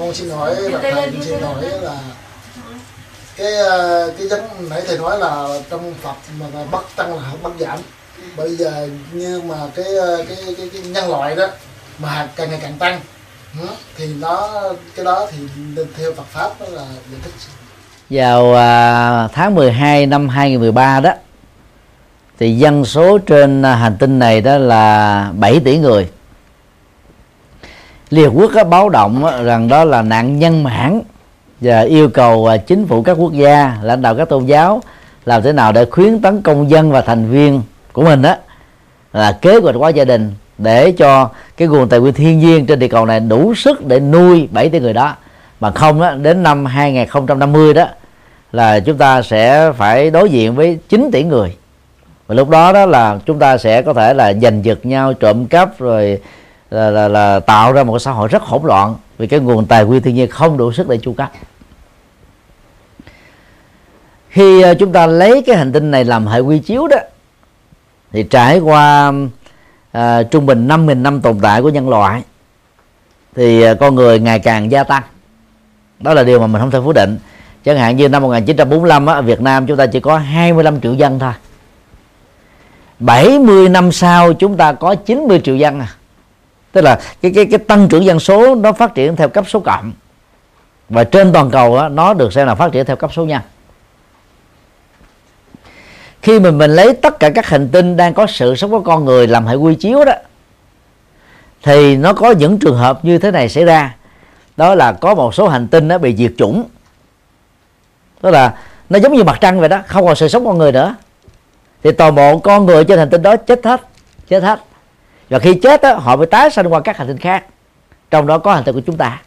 con xin hỏi là thầy xin hỏi là cái ờ, cái giống nãy thầy nói là trong Phật mà là bất tăng là không bất giảm. Bây giờ như mà cái ờ, cái cái, cái nhân loại đó mà càng ngày càng tăng thì nó cái đó thì theo Phật pháp đó là giải thích. Vào à, tháng 12 năm 2013 đó thì dân số trên à, hành tinh này đó là 7 tỷ người Liên Hợp Quốc có báo động rằng đó là nạn nhân mãn và yêu cầu à, chính phủ các quốc gia lãnh đạo các tôn giáo làm thế nào để khuyến tấn công dân và thành viên của mình đó là kế hoạch hóa gia đình để cho cái nguồn tài nguyên thiên nhiên trên địa cầu này đủ sức để nuôi 7 tỷ người đó. Mà không đó, đến năm 2050 đó là chúng ta sẽ phải đối diện với 9 tỷ người. Và lúc đó đó là chúng ta sẽ có thể là giành giật nhau trộm cắp rồi là, là, là tạo ra một xã hội rất hỗn loạn vì cái nguồn tài nguyên thiên nhiên không đủ sức để chu cấp. Khi ờ, chúng ta lấy cái hành tinh này làm hệ quy chiếu đó thì trải qua à, trung bình 5.000 năm tồn tại của nhân loại thì à, con người ngày càng gia tăng. Đó là điều mà mình không thể phủ định. Chẳng hạn như năm 1945 á, Việt Nam chúng ta chỉ có 25 triệu dân thôi. 70 năm sau chúng ta có 90 triệu dân à tức là cái cái cái tăng trưởng dân số nó phát triển theo cấp số cộng. Và trên toàn cầu đó, nó được xem là phát triển theo cấp số nhân. Khi mình mình lấy tất cả các hành tinh đang có sự sống của con người làm hệ quy chiếu đó thì nó có những trường hợp như thế này xảy ra. Đó là có một số hành tinh nó bị diệt chủng. Tức là nó giống như mặt trăng vậy đó không còn sự sống con người nữa. Thì toàn bộ con người trên hành tinh đó chết hết chết hết và khi chết đó, họ mới tái sanh qua các hành tinh khác. Trong đó có hành tinh của chúng ta.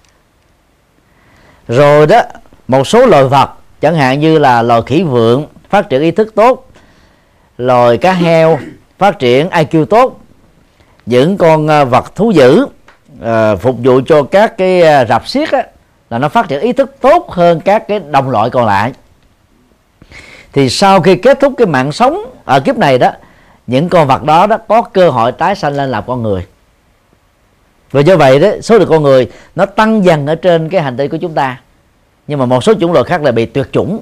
Rồi đó một số loài vật chẳng hạn như là loài khỉ vượn phát triển ý thức tốt. Loài cá heo phát triển IQ tốt. Những con à, vật thú dữ uh, phục vụ cho các cái à, rạp xiếc á, là nó phát triển ý thức tốt hơn các cái đồng loại còn lại. Thì sau khi kết thúc cái mạng sống ở kiếp này đó những con vật đó đó có cơ hội tái sanh lên làm con người. Và do vậy đó số lượng con người nó tăng dần ở trên cái hành tinh của chúng ta. Nhưng mà một số chủng loại khác là bị tuyệt chủng.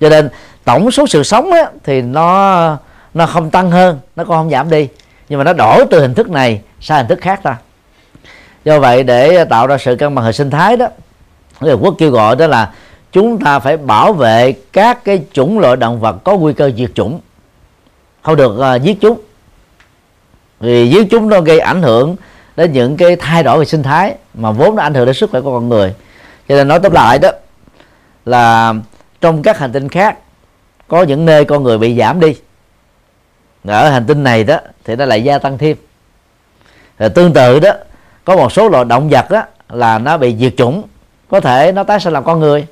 Cho nên tổng số sự sống á, thì nó nó không tăng hơn nó còn không giảm đi. Nhưng mà nó đổi từ hình thức này sang hình thức khác ra do vậy để tạo ra sự cân bằng hệ sinh thái đó Liên Hợp Quốc kêu gọi đó là chúng ta phải bảo vệ các cái chủng loại động vật có nguy cơ diệt chủng không được uh, giết chúng. Vì giết chúng nó gây ảnh hưởng đến những cái thay đổi về sinh thái mà vốn nó ảnh hưởng đến sức khỏe của con người. Cho nên nói tóm lại đó là trong các hành tinh khác có những nơi con người bị giảm đi. Ở hành tinh này đó thì nó lại gia tăng thêm. Rồi tương tự đó có một số loài động vật đó là nó bị diệt chủng. Có thể nó tái sinh làm con người.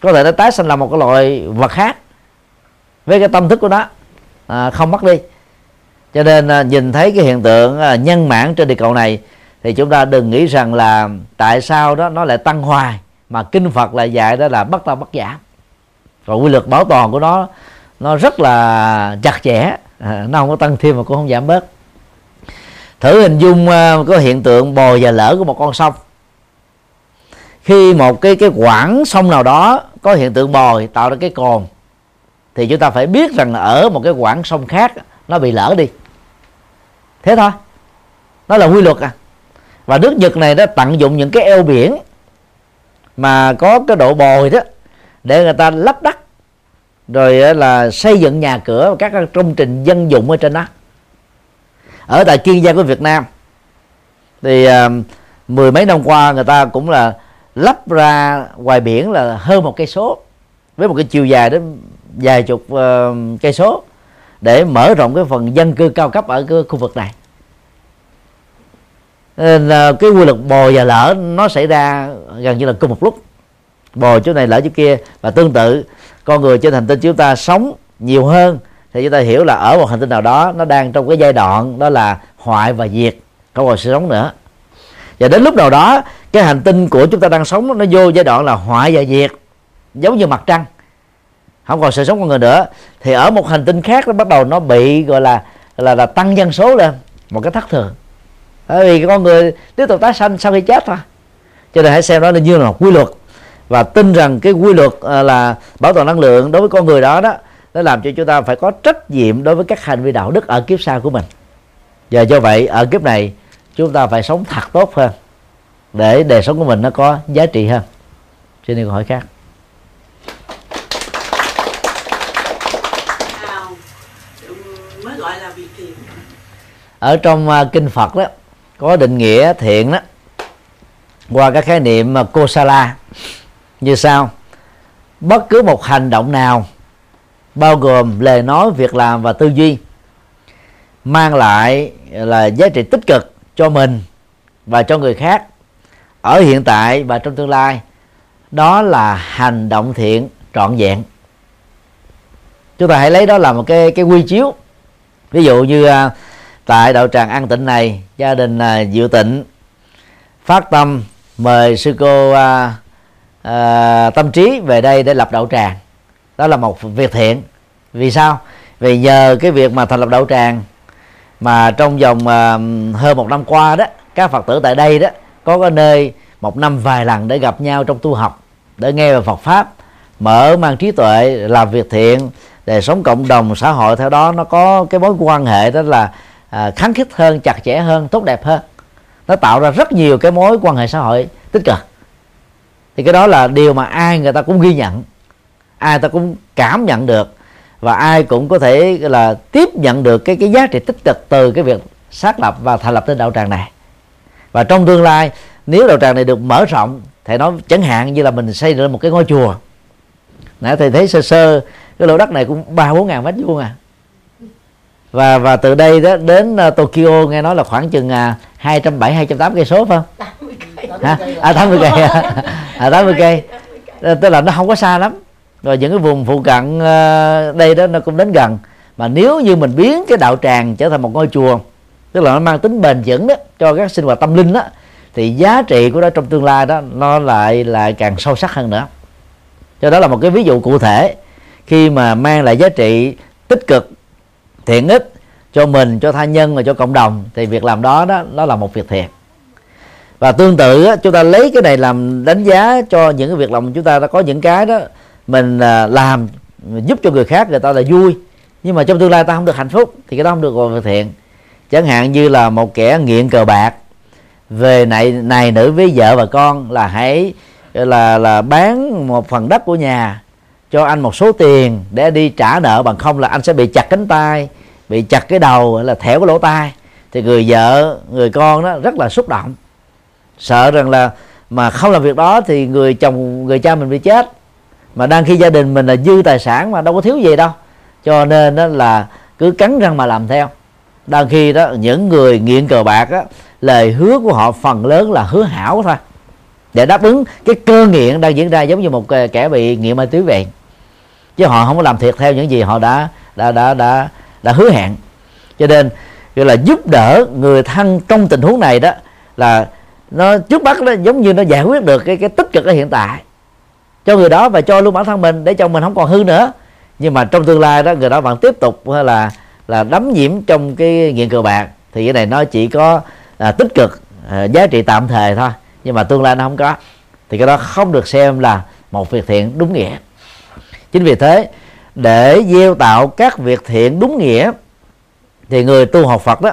Có thể nó tái sinh làm một cái loại vật khác. Với cái tâm thức của nó à, không mất đi. Cho nên à, nhìn thấy cái hiện tượng à, nhân mãn trên địa cầu này thì chúng ta đừng nghĩ rằng là tại sao đó nó lại tăng hoài mà kinh Phật lại dạy đó là bất tăng bất giảm còn quy luật bảo toàn của nó nó rất là chặt chẽ. À, nó không có tăng thêm mà cũng không giảm bớt. Thử hình dung uh, có hiện tượng bò và lỡ của một con sông. Khi một cái cái quãng sông nào đó có hiện tượng bồi tạo ra cái cồn thì chúng ta phải biết rằng là ở một cái quãng sông khác nó bị lỡ đi. Thế thôi. Nó là quy luật à. Và nước nhật này đã tận dụng những cái eo biển mà có cái độ bồi đó để người ta lắp đất rồi là xây dựng nhà cửa các công trình dân dụng ở trên đó. Ở tại kiên giang của việt nam thì uh, mười mấy năm qua người ta cũng là lắp ra ngoài biển là hơn một cây số với một cái chiều dài đến vài chục uh, cây số để mở rộng cái phần dân cư cao cấp ở cái khu vực này. Nên là cái quy luật bồi và lỡ nó xảy ra gần như là cùng một lúc. Bồi chỗ này lỡ chỗ kia. Và tương tự con người trên hành tinh chúng ta sống nhiều hơn thì chúng ta hiểu là ở một hành tinh nào đó nó đang trong cái giai đoạn đó là hoại và diệt không còn sự sống nữa. Và đến lúc nào đó cái hành tinh của chúng ta đang sống nó vô giai đoạn là hoại và diệt giống như mặt trăng không còn sự sống con người nữa. Thì ở một hành tinh khác nó bắt đầu nó bị, gọi là là là tăng dân số lên một cái thất thường. Bởi vì con người tiếp tục tái sanh sau khi chết thôi. Cho nên hãy xem đó là như là một quy luật. Và tin rằng cái quy luật à, là bảo toàn năng lượng đối với con người đó đó, nó làm cho chúng ta phải có trách nhiệm đối với các hành vi đạo đức ở kiếp sau của mình. Và do vậy, ở kiếp này, chúng ta phải sống thật tốt hơn để đời sống của mình nó có giá trị hơn. Xin đi câu hỏi khác. Ở trong à, kinh Phật đó có định nghĩa thiện đó. Qua các khái niệm à, uh, kosala như sau. Bất cứ một hành động nào bao gồm lời nói việc làm và tư duy mang lại là giá trị tích cực cho mình và cho người khác ở hiện tại và trong tương lai. Đó là hành động thiện trọn vẹn. Chúng ta hãy lấy đó là một cái cái quy chiếu. Ví dụ như à, tại đạo tràng an tịnh này gia đình à, diệu tịnh. Phát tâm mời sư cô à, à, tâm trí về đây để lập đạo tràng. Đó là một việc thiện. Vì sao? Vì nhờ cái việc mà thành lập đạo tràng mà trong vòng à, hơn một năm qua đó các phật tử tại đây đó có cái nơi một năm vài lần để gặp nhau trong tu học để nghe về Phật pháp mở mang trí tuệ làm việc thiện để sống cộng đồng xã hội. Theo đó nó có cái mối quan hệ đó là à, kháng khích hơn chặt chẽ hơn tốt đẹp hơn. Nó tạo ra rất nhiều cái mối quan hệ xã hội tích cực. Thì cái đó là điều mà ai người ta cũng ghi nhận ai ta cũng cảm nhận được và ai cũng có thể là tiếp nhận được cái cái giá trị tích cực từ cái việc xác lập và thành lập tên đạo tràng này. Và trong tương lai nếu đạo tràng này được mở rộng thì nó chẳng hạn như là mình xây ra một cái ngôi chùa. Nãy thầy thấy sơ sơ cái lô đất này cũng ba bốn ngàn mét vuông à và và từ đây đó đến uh, Tokyo nghe nói là khoảng chừng trăm tám cây số phải không? Hả? À tám mươi cây. À tám mươi cây. Tức là nó không có xa lắm. Rồi những cái vùng phụ cận uh, đây đó nó cũng đến gần. Mà nếu như mình biến cái đạo tràng trở thành một ngôi chùa tức là nó mang tính bền vững đó cho các sinh hoạt tâm linh đó thì giá trị của nó trong tương lai đó nó lại lại càng sâu sắc hơn nữa. Cho đó là một cái ví dụ cụ thể khi mà mang lại giá trị tích cực thiện ích cho mình, cho tha nhân và cho cộng đồng, thì việc làm đó đó, nó là một việc thiện và tương tự chúng ta lấy cái này làm đánh giá cho những cái việc làm chúng ta đã có những cái đó, mình à, làm giúp cho người khác, người ta là vui. Nhưng mà trong tương lai ta không được hạnh phúc, thì cái đó không được gọi là thiện. Chẳng hạn như là một kẻ nghiện cờ bạc, về này này nữ với vợ và con là hãy, là là bán một phần đất của nhà cho anh một số tiền để đi trả nợ bằng không là anh sẽ bị chặt cánh tay, bị chặt cái đầu là thẻo cái lỗ tai. Thì người vợ, người con đó rất là xúc động. Sợ rằng là mà không làm việc đó thì người chồng, người cha mình bị chết. Mà đang khi gia đình mình là dư tài sản mà đâu có thiếu gì đâu. Cho nên đó là cứ cắn răng mà làm theo. Đang khi đó, những người nghiện cờ bạc á, lời hứa của họ phần lớn là hứa hảo thôi. Để đáp ứng cái cơ nghiện đang diễn ra giống như một kẻ bị nghiện ma túy vậy chứ họ không có làm thiệt theo những gì họ đã đã đã đã đã hứa hẹn. Cho nên gọi là giúp đỡ người thân trong tình huống này đó là nó trước mắt nó giống như nó giải quyết được cái cái tích cực ở hiện tại. Cho người đó và cho luôn bản thân mình để cho mình không còn hư nữa. Nhưng mà trong tương lai đó người đó vẫn tiếp tục là là đắm nhiễm trong cái nghiện cờ bạc. Thì cái này nó chỉ có à, tích cực à, giá trị tạm thời thôi. Nhưng mà tương lai nó không có. Thì cái đó không được xem là một việc thiện đúng nghĩa chính vì thế, để gieo tạo các việc thiện đúng nghĩa, thì người tu học Phật đó,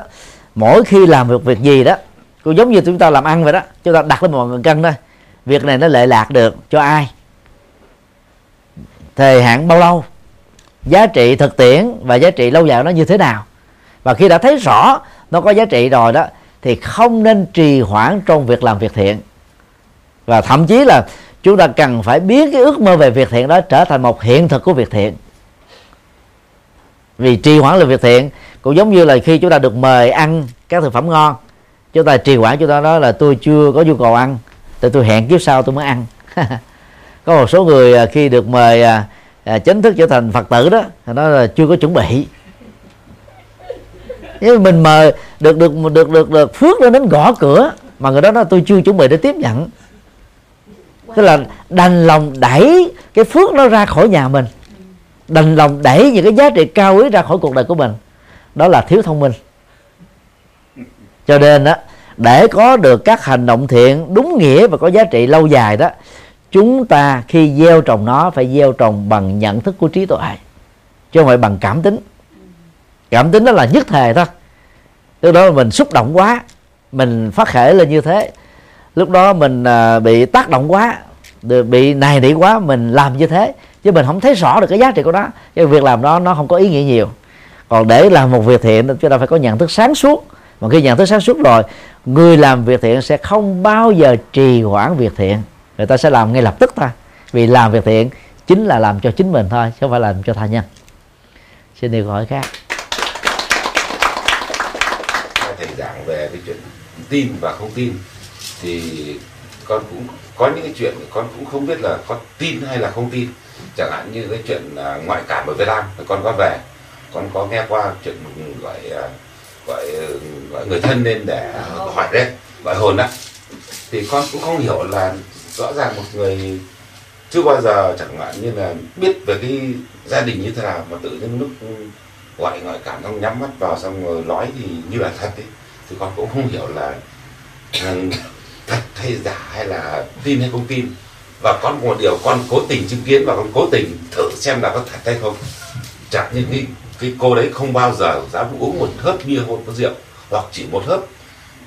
mỗi khi làm việc việc gì đó cũng giống như chúng ta làm ăn vậy đó, chúng ta đặt lên một người cân thôi, việc này nó lệ lạc được cho ai? Thời hạn bao lâu? Giá trị thực tiễn và giá trị lâu dài nó như thế nào? Và khi đã thấy rõ nó có giá trị rồi đó, thì không nên trì hoãn trong việc làm việc thiện. Và thậm chí là chúng ta cần phải biến cái ước mơ về việc thiện đó trở thành một hiện thực của việc thiện. Vì trì hoãn là việc thiện cũng giống như là khi chúng ta được mời ăn các thực phẩm ngon chúng ta trì hoãn chúng ta nói là tôi chưa có nhu cầu ăn thì tôi hẹn kiếp sau tôi mới ăn. Có một số người à, khi được mời à, à, chính thức trở thành phật tử đó thì nói là chưa có chuẩn bị. Nếu mình mời được được được được được phước lên đến gõ cửa mà người đó nói tôi chưa chuẩn bị để tiếp nhận tức là đành lòng đẩy cái phước nó ra khỏi nhà mình. Đành lòng đẩy những cái giá trị cao quý ra khỏi cuộc đời của mình. Đó là thiếu thông minh. Cho nên đó để có được các hành động thiện đúng nghĩa và có giá trị lâu dài đó, chúng ta khi gieo trồng nó phải gieo trồng bằng nhận thức của trí tuệ, chứ không phải bằng cảm tính. Cảm tính đó là nhất thời thôi. Từ đó mình xúc động quá, mình phát khởi lên như thế lúc đó mình à, bị tác động quá bị này nỉ quá, mình làm như thế, chứ mình không thấy rõ được cái giá trị của nó. Cái việc làm đó nó không có ý nghĩa nhiều. Còn để làm một việc thiện, chúng ta phải có nhận thức sáng suốt. Mà khi nhận thức sáng suốt rồi, người làm việc thiện sẽ không bao giờ trì hoãn việc thiện. Người ta sẽ làm ngay lập tức thôi. Vì làm việc thiện chính là làm cho chính mình thôi, chứ không phải làm cho tha nhân. Xin điều hỏi khác. Thầy giảng về cái chuyện tin và không tin thì con cũng có những cái chuyện con cũng không biết là có tin hay là không tin. Chẳng hạn như cái chuyện à, ngoại cảm ở Việt Nam con có về con có nghe qua chuyện gọi à, gọi gọi người thân lên để hỏi đấy gọi hồn đó thì con cũng không hiểu là rõ ràng một người chưa bao giờ chẳng hạn như là biết về cái gia đình như thế nào mà tự nhiên lúc gọi ngoại cảm xong nhắm mắt vào xong rồi nói thì như là thật ấy. Thì con cũng không hiểu là, là thật hay giả hay là tin hay không tin và con một điều con cố tình chứng kiến và con cố tình thử xem là có thật hay không. Chẳng như cái cái cô đấy không bao giờ dám uống một hớp bia hoặc có rượu hoặc chỉ một hớp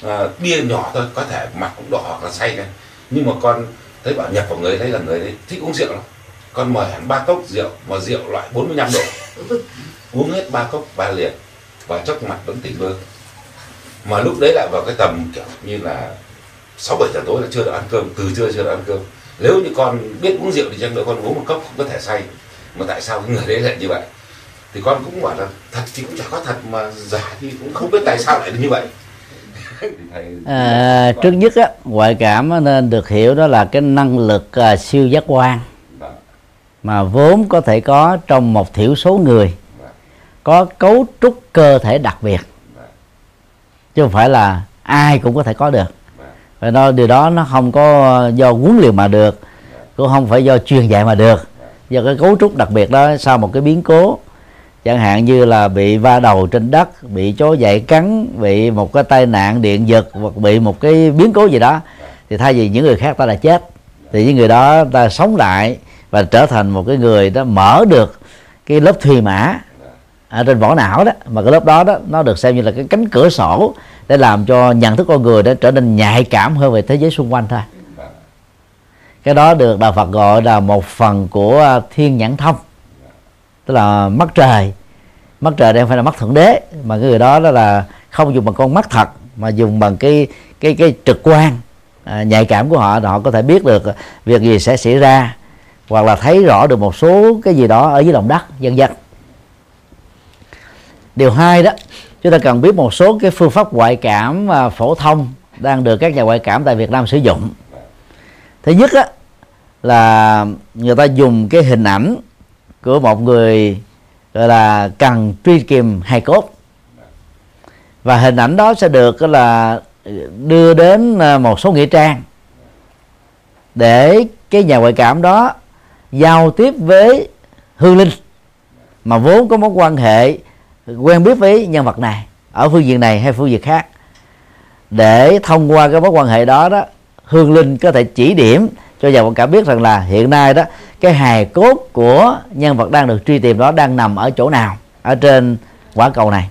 à, bia nhỏ thôi có thể mặt cũng đỏ hoặc là say này nhưng mà con thấy bảo nhập vào người thấy là người đấy thích uống rượu lắm. Con mời hẳn ba cốc rượu mà rượu loại 45 độ. Uống hết ba cốc ba liền và chốc mặt vẫn tỉnh bơ. Mà lúc đấy lại vào cái tầm kiểu như là sáu bảy giờ tối là chưa được ăn cơm từ trưa chưa được ăn cơm. Nếu như con biết uống rượu thì chăng nữa con uống một cốc cũng có thể say. Mà tại sao người đấy lại như vậy? Thì con cũng bảo là thật thì cũng chả có thật mà giả thì cũng không biết tại sao lại như vậy. À, trước nhất á ngoại cảm nên được hiểu đó là cái năng lực à, siêu giác quan. Vâng. mà vốn có thể có trong một thiểu số người vâng. có cấu trúc cơ thể đặc biệt. Vâng. chứ không phải là ai cũng có thể có được và nó điều đó nó không có ờ, do huấn luyện mà được, cũng không phải do truyền dạy mà được. Do cái cấu trúc đặc biệt đó, sau một cái biến cố, chẳng hạn như là bị va đầu trên đất, bị chó dậy cắn, bị một cái tai nạn điện giật, hoặc bị một cái biến cố gì đó, thì thay vì những người khác ta đã chết. Thì những người đó ta sống lại và trở thành một cái người đó mở được cái lớp thùy mã ở trên vỏ não đó. Mà cái lớp đó đó, nó được xem như là cái cánh cửa sổ để làm cho nhận thức con người đó trở nên nhạy cảm hơn về thế giới xung quanh thôi. Cái đó được đạo Phật gọi là một phần của à, thiên nhãn thông. Tức là mắt trời. Mắt trời đây không phải là mắt thượng đế mà cái người đó đó là không dùng bằng con mắt thật mà dùng bằng cái cái cái trực quan à, nhạy cảm của họ họ có thể biết được việc gì sẽ xảy ra hoặc là thấy rõ được một số cái gì đó ở dưới lòng đất dân dân điều hai đó chúng ta cần biết một số cái phương pháp ngoại cảm và phổ thông đang được các nhà ngoại cảm tại Việt Nam sử dụng. Thứ nhất á, là người ta dùng cái hình ảnh của một người gọi là cần truy kìm hài cốt. Và hình ảnh đó sẽ được là đưa đến à, một số nghĩa trang để cái nhà ngoại cảm đó giao tiếp với hương linh mà vốn có mối quan hệ quen biết với nhân vật này, ở phương diện này hay phương diện khác. Để thông qua cái mối quan hệ đó đó, hương linh có thể chỉ điểm cho nhà quan cảm biết rằng là hiện nay đó, cái hài cốt của nhân vật đang được truy tìm đó đang nằm ở chỗ nào, ở trên quả cầu này.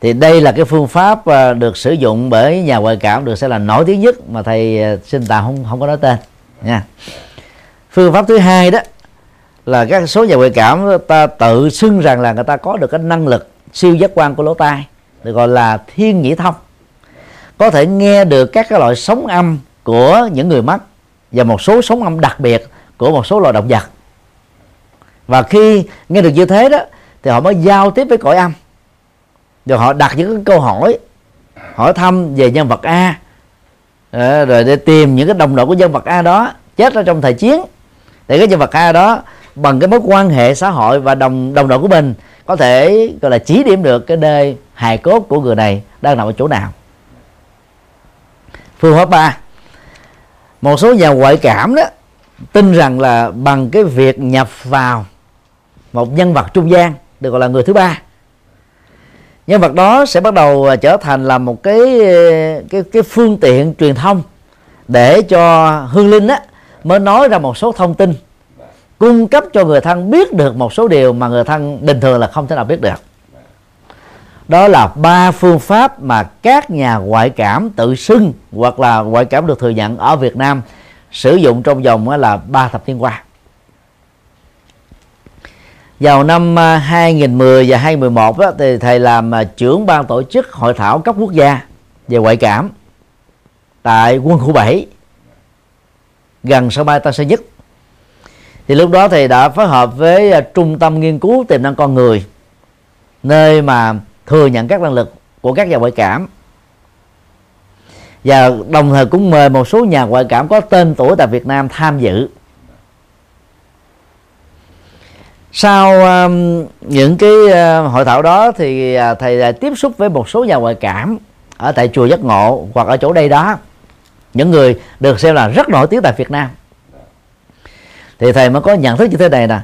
Thì đây là cái phương pháp à, được sử dụng bởi nhà ngoại cảm, được sẽ là nổi tiếng nhất mà thầy sinh xin tạm không không có nói tên nha. Phương pháp thứ hai đó là các số nhà ngoại cảm ta tự xưng rằng là người ta có được cái năng lực siêu giác quan của lỗ tai, được gọi là thiên nhĩ thông. Có thể nghe được các cái loại sóng âm của những người mất và một số sóng âm đặc biệt của một số loài động vật. Và khi nghe được như thế đó, thì họ mới giao tiếp với cõi âm. Rồi họ đặt những câu hỏi hỏi thăm về nhân vật A. Ờ, rồi để tìm những cái đồng đội của nhân vật A đó chết ở trong thời chiến. Để cái nhân vật A đó bằng cái mối quan hệ xã hội và đồng đồng đội của mình, có thể, gọi là, chỉ điểm được cái nơi hài cốt của người này đang nằm ở chỗ nào. Phương pháp ba, một số nhà ngoại cảm đó tin rằng là bằng cái việc nhập vào một nhân vật trung gian, được gọi là người thứ ba. Nhân vật đó sẽ bắt đầu à, trở thành là một cái cái cái phương tiện truyền thông để cho hương linh á, mới nói ra một số thông tin cung cấp cho người thân biết được một số điều mà người thân bình thường là không thể nào biết được. Đó là ba phương pháp mà các nhà ngoại cảm tự xưng hoặc là ngoại cảm được thừa nhận ở Việt Nam sử dụng trong vòng là ba thập niên qua. Vào năm à, 2010 và 2011 đó, thì thầy làm à, trưởng ban tổ chức hội thảo cấp quốc gia về ngoại cảm tại quân khu 7 gần sân bay Tân Sơn Nhất thì lúc đó thầy đã phối hợp với à, trung tâm nghiên cứu tiềm năng con người nơi mà thừa nhận các năng lực của các nhà ngoại cảm. Và đồng thời cũng mời một số nhà ngoại cảm có tên tuổi tại Việt Nam tham dự. Sau um, những cái uh, hội thảo đó thì uh, thầy lại tiếp xúc với một số nhà ngoại cảm ở tại chùa giác ngộ hoặc ở chỗ đây đó. Những người được xem là rất nổi tiếng tại Việt Nam thì thầy mới có nhận thức như thế này nè.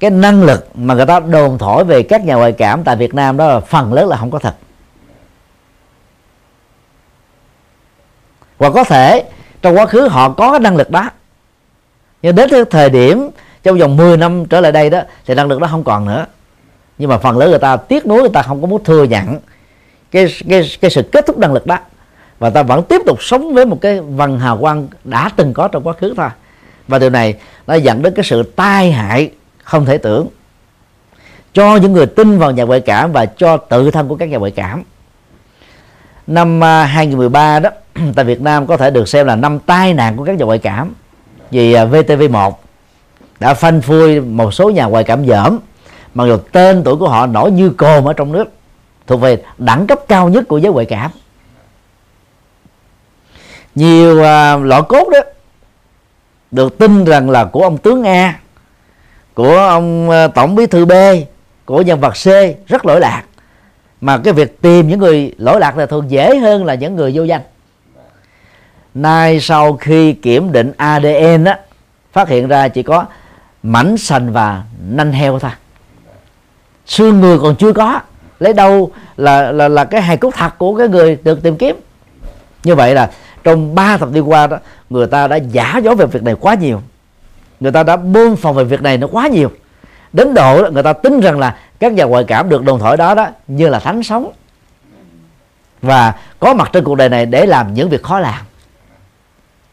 Cái năng lực mà người ta đồn thổi về các nhà ngoại cảm tại Việt Nam đó là phần lớn là không có thật. Và có thể trong quá khứ họ có cái năng lực đó. Nhưng đến cái thời điểm trong vòng 10 năm trở lại đây đó, thì năng lực đó không còn nữa. Nhưng mà phần lớn người ta, tiếc nuối người ta không có muốn thừa nhận cái cái cái sự kết thúc năng lực đó. Và ta vẫn tiếp tục sống với một cái vần hào quang đã từng có trong quá khứ thôi và điều này nó dẫn đến cái sự tai hại không thể tưởng. Cho những người tin vào nhà ngoại cảm và cho tự thân của các nhà ngoại cảm. Năm à, 2013 đó tại Việt Nam có thể được xem là năm tai nạn của các nhà ngoại cảm. Vì à, VTV1 đã phanh phui một số nhà ngoại cảm dởm mặc dù tên tuổi của họ nổi như cồn ở trong nước thuộc về đẳng cấp cao nhất của giới ngoại cảm. Nhiều uh, lọ cốt đó được tin rằng là của ông tướng A, của ông ờ, tổng bí thư B, của nhân vật C, rất lỗi lạc. Mà cái việc tìm những người lỗi lạc là thường dễ hơn là những người vô danh. Nay sau khi kiểm định ADN á, phát hiện ra chỉ có mảnh sành và nanh heo thôi. Xương người còn chưa có. Lấy đâu là là là cái hài cốt thật của cái người được tìm kiếm. Như vậy là trong ba thập niên qua đó người ta đã giả dối về việc này quá nhiều. Người ta đã buông phòng về việc này nó quá nhiều. Đến độ người ta tin rằng là các nhà ngoại cảm được đồn thổi đó đó như là thánh sống. Và có mặt trên cuộc đời này để làm những việc khó làm.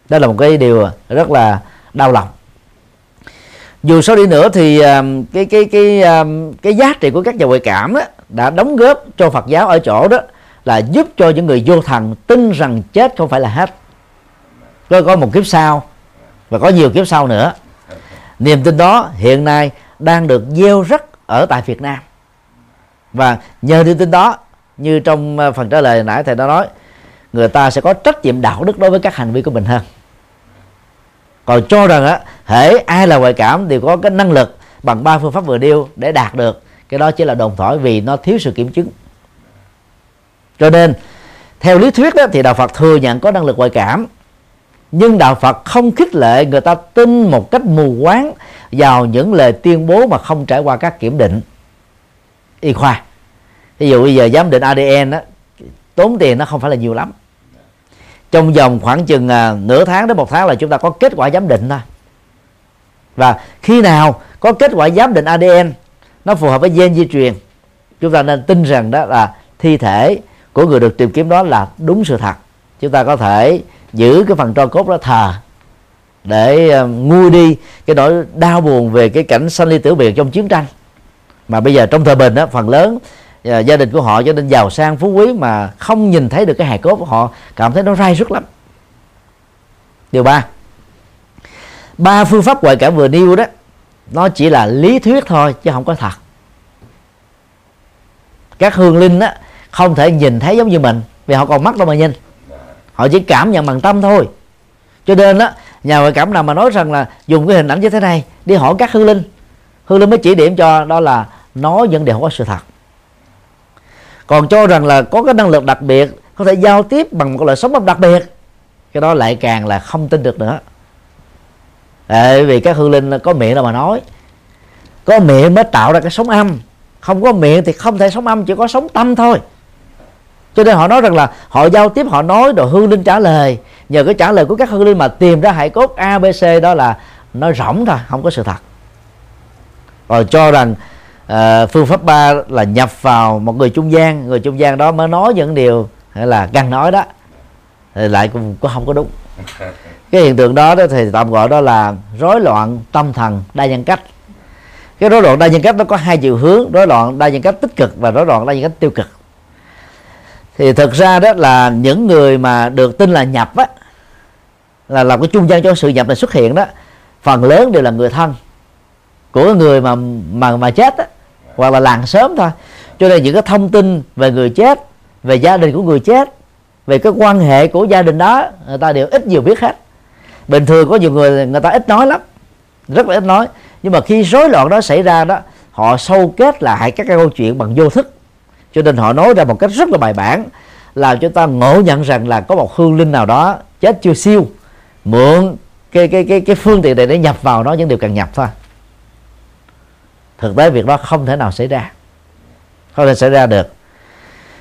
Đó là một cái điều rất là đau lòng. Dù sao đi nữa thì um, cái cái cái um, cái giá trị của các nhà ngoại cảm đó, đã đóng góp cho Phật giáo ở chỗ đó là giúp cho những người vô thần tin rằng chết không phải là hết. Có có một kiếp sau, và có nhiều kiếp sau nữa. Niềm tin đó hiện nay đang được gieo rắc ở tại Việt Nam. Và nhờ niềm tin đó, như trong ờ, phần trả lời nãy thầy đã nói, người ta sẽ có trách nhiệm đạo đức đối với các hành vi của mình hơn. Còn cho rằng á, hễ ai là ngoại cảm đều có cái năng lực bằng ba phương pháp vừa điêu để đạt được, cái đó chỉ là đồn thổi vì nó thiếu sự kiểm chứng cho nên theo lý thuyết đó, thì đạo Phật thừa nhận có năng lực ngoại cảm. Nhưng đạo Phật không khích lệ người ta tin một cách mù quáng vào những lời tuyên bố mà không trải qua các kiểm định. Y khoa. Ví dụ bây giờ giám định ADN đó, tốn tiền nó không phải là nhiều lắm. Trong vòng khoảng chừng à, nửa tháng đến một tháng là chúng ta có kết quả giám định thôi. Và khi nào có kết quả giám định ADN nó phù hợp với gen di truyền chúng ta nên tin rằng đó là thi thể của người được tìm kiếm đó là đúng sự thật. Chúng ta có thể giữ cái phần tro cốt đó thờ để ờ, nguôi đi cái nỗi đau buồn về cái cảnh sanh ly tử biệt trong chiến tranh. Mà bây giờ trong thời bình đó phần lớn ờ, gia đình của họ cho nên giàu sang phú quý mà không nhìn thấy được cái hài cốt của họ, cảm thấy nó rai rứt lắm. Điều ba ba phương pháp ngoại cảm vừa nêu đó, nó chỉ là lý thuyết thôi chứ không có thật. Các hương linh á không thể nhìn thấy giống như mình, vì họ còn mắt đâu mà nhìn. Họ chỉ cảm nhận bằng tâm thôi. Cho nên đó nhà ngoại cảm nào mà nói rằng là dùng cái hình ảnh như thế này đi hỏi các hư linh hư linh mới chỉ điểm cho đó là nói những điều không có sự thật. Còn cho rằng là có cái năng lực đặc biệt, có thể giao tiếp bằng một loại sống đặc biệt, cái đó lại càng là không tin được nữa. Tại vì các hư linh có miệng đâu mà nói. Có miệng mới tạo ra cái sống âm. Không có miệng thì không thể sống âm, chỉ có sống tâm thôi cho nên họ nói rằng là họ giao tiếp họ nói rồi hương linh trả lời. Nhờ cái trả lời của các hương linh mà tìm ra hải cốt abc đó là nó rỗng thôi không có sự thật. Rồi cho rằng uh, phương pháp ba là nhập vào một người trung gian người trung gian đó mới nói những điều hay là cần nói đó. Thì lại cũng có không có đúng. Cái hiện tượng đó, đó thì tạm gọi đó là rối loạn tâm thần đa nhân cách. Cái rối loạn đa nhân cách nó có hai chiều hướng rối loạn đa nhân cách tích cực và rối loạn đa nhân cách tiêu cực thì thực ra đó là những người mà được tin là nhập á, là làm cái trung gian cho sự nhập này xuất hiện đó, phần lớn đều là người thân của người mà mà mà chết á, hoặc là làng sớm thôi. Cho nên những cái thông tin về người chết, về gia đình của người chết, về cái quan hệ của gia đình đó, người ta đều ít nhiều biết hết. Bình thường có nhiều người người ta ít nói lắm, rất là ít nói. Nhưng mà khi rối loạn đó xảy ra đó, họ sâu kết lại các cái câu chuyện bằng vô thức cho nên họ nói ra một cách rất là bài bản làm cho ta ngộ nhận rằng là có một hương linh nào đó chết chưa siêu mượn cái cái cái cái phương tiện này để nhập vào nó những điều cần nhập thôi thực tế việc đó không thể nào xảy ra không thể xảy ra được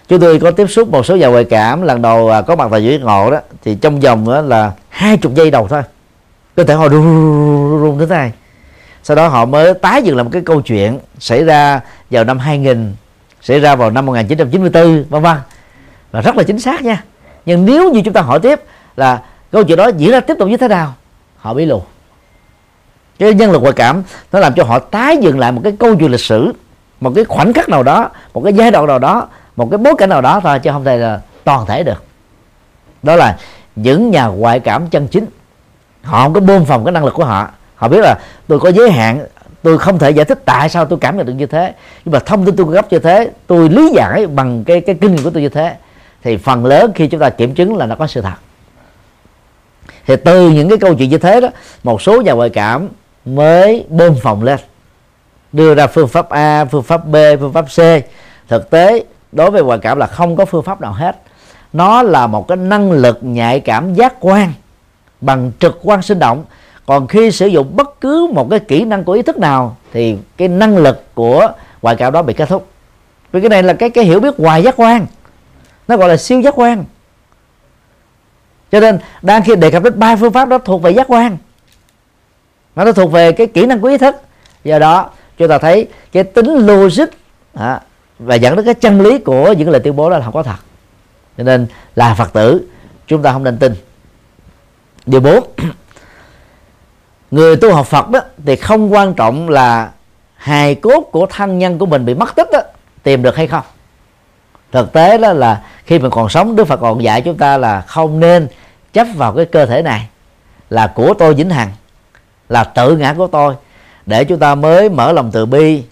chúng tôi có tiếp xúc một số nhà ngoại cảm lần đầu có mặt tại dưới ngộ đó thì trong vòng đó là hai chục giây đầu thôi cơ thể họ run run, run thế này sau đó họ mới tái dựng lại một cái câu chuyện xảy ra vào năm 2000 xảy ra vào năm 1994 vân vân. Và rất là chính xác nha. Nhưng nếu như chúng ta hỏi tiếp là câu chuyện đó diễn ra tiếp tục như thế nào, họ bí lù. Cái nhân lực ngoại cảm, nó làm cho họ tái dựng lại một cái câu chuyện lịch sử, một cái khoảnh khắc nào đó, một cái giai đoạn nào đó, một cái bối cảnh nào đó thôi, chứ không thể là toàn thể được. Đó là những nhà ngoại cảm chân chính. Họ không có bơm phòng cái năng lực của họ. Họ biết là tôi có giới hạn tôi không thể giải thích tại sao tôi cảm nhận được như thế nhưng mà thông tin tôi cung cấp như thế tôi lý giải bằng cái cái kinh nghiệm của tôi như thế thì phần lớn khi chúng ta kiểm chứng là nó có sự thật thì từ những cái câu chuyện như thế đó một số nhà ngoại cảm mới bơm phòng lên đưa ra phương pháp A, phương pháp B, phương pháp C. Thực tế đối với ngoại cảm là không có phương pháp nào hết. Nó là một cái năng lực nhạy cảm giác quan bằng trực quan sinh động. Còn khi sử dụng bất cứ một cái kỹ năng của ý thức nào thì cái năng lực của ngoại cảm đó bị kết thúc. Vì cái này là cái cái hiểu biết ngoài giác quan. Nó gọi là siêu giác quan. Cho nên đang khi đề cập đến ba phương pháp đó thuộc về giác quan mà nó thuộc về cái kỹ năng của ý thức do đó chúng ta thấy cái tính logic à, và dẫn đến cái chân lý của những lời tuyên bố đó là không có thật cho nên là phật tử chúng ta không nên tin điều bốn người tu học phật đó thì không quan trọng là hài cốt của thân nhân của mình bị mất tích đó, tìm được hay không. Thực tế đó là khi mình còn sống đức phật còn dạy chúng ta là không nên chấp vào cái cơ thể này là của tôi vĩnh hằng là tự ngã của tôi. Để chúng ta mới mở lòng từ bi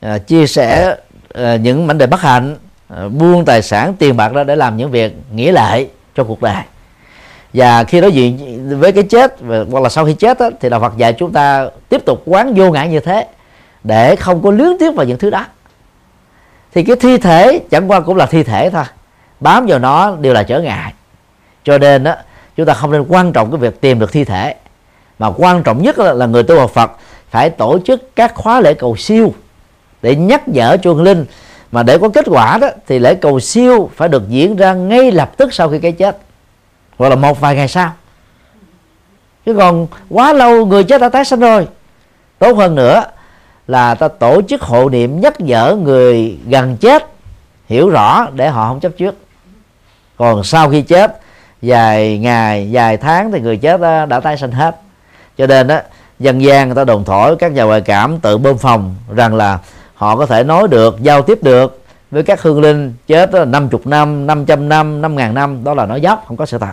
à, chia sẻ à, những mảnh đề bất hạnh à, buông tài sản tiền bạc ra để làm những việc nghĩa lệ cho cuộc đời và khi đối diện với cái chết hoặc là sau khi chết đó, thì đạo Phật dạy chúng ta tiếp tục quán vô ngã như thế để không có luyến tiếc vào những thứ đó. Thì cái thi thể chẳng qua cũng là thi thể thôi bám vào nó đều là trở ngại. Cho nên đó chúng ta không nên quan trọng cái việc tìm được thi thể mà quan trọng nhất là, là người tu học Phật phải tổ chức các khóa lễ cầu siêu để nhắc nhở chuông linh. Mà để có kết quả đó thì lễ cầu siêu phải được diễn ra ngay lập tức sau khi cái chết hoặc là một vài ngày sau. Chứ còn quá lâu người chết đã tái sinh rồi. Tốt hơn nữa là ta tổ chức hộ niệm nhắc nhở người gần chết hiểu rõ để họ không chấp trước. Còn sau khi chết vài ngày vài tháng thì người chết đã, đã tái sinh hết. Cho nên đó dân gian người ta đồn thổi các nhà ngoại cảm tự bơm phòng rằng là họ có thể nói được giao tiếp được với các hương linh chết đó là 50 năm 500 năm 5 ngàn năm đó là nói dốc không có sự thật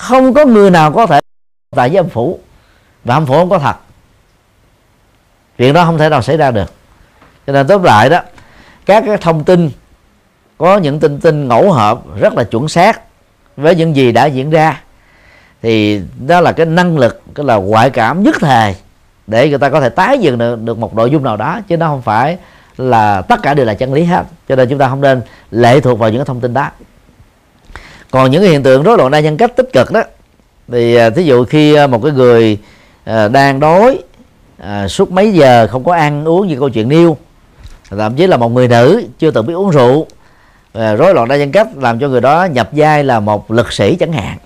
không có người nào có thể tại với âm phủ. Và âm phủ không có thật. Chuyện đó không thể nào xảy ra được. Cho nên tóm lại đó các cái thông tin có những tin tin ngẫu hợp rất là chuẩn xác với những gì đã diễn ra thì đó là cái năng lực cái là ngoại cảm nhất thời để người ta có thể tái dựng được, được một nội dung nào đó chứ nó không phải là tất cả đều là chân lý hết. Cho nên chúng ta không nên lệ thuộc vào những cái thông tin đó còn những cái hiện tượng rối loạn đa nhân cách tích cực đó thì à, thí dụ khi à, một cái người à, đang đói suốt mấy giờ không có ăn uống như câu chuyện nêu thậm chí là một người nữ chưa từng biết uống rượu à, rối loạn đa nhân cách làm cho người đó nhập vai là một lực sĩ chẳng hạn.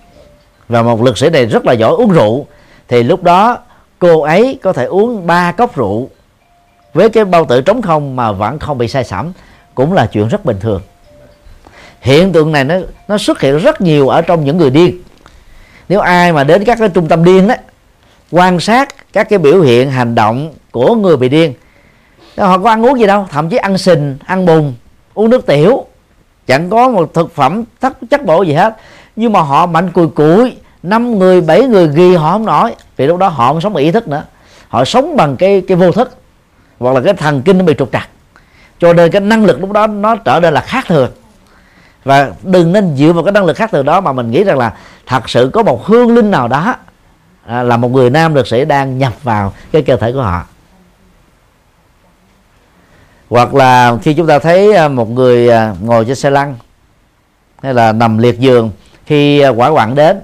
Và một lực sĩ này rất là giỏi uống rượu thì lúc đó cô ấy có thể uống ba cốc rượu với cái bao tử trống không mà vẫn không bị sai sẩm cũng là chuyện rất bình thường hiện tượng này nó nó xuất hiện rất nhiều ở trong những người điên. Nếu ai mà đến các cái trung tâm điên đó quan sát các cái biểu hiện, hành động của người bị điên họ có ăn uống gì đâu, thậm chí ăn sình, ăn bùn, uống nước tiểu, chẳng có một thực phẩm thất, chất bổ gì hết. Nhưng mà họ mạnh cùi cùi năm người, bảy người ghi họ không nổi, vì lúc đó họ không sống bằng ý thức nữa. Họ sống bằng cái cái vô thức, hoặc là cái thần kinh nó bị trục trặc. Cho nên cái năng lực lúc đó nó trở nên là khác thường và đừng nên dựa vào cái năng lực khác từ đó mà mình nghĩ rằng là thật sự có một hương linh nào đó à, là một người nam lực sĩ đang nhập vào cái cơ thể của họ. Hoặc là khi chúng ta thấy à, một người à, ngồi trên xe lăn hay là nằm liệt giường khi à, quả quặng đến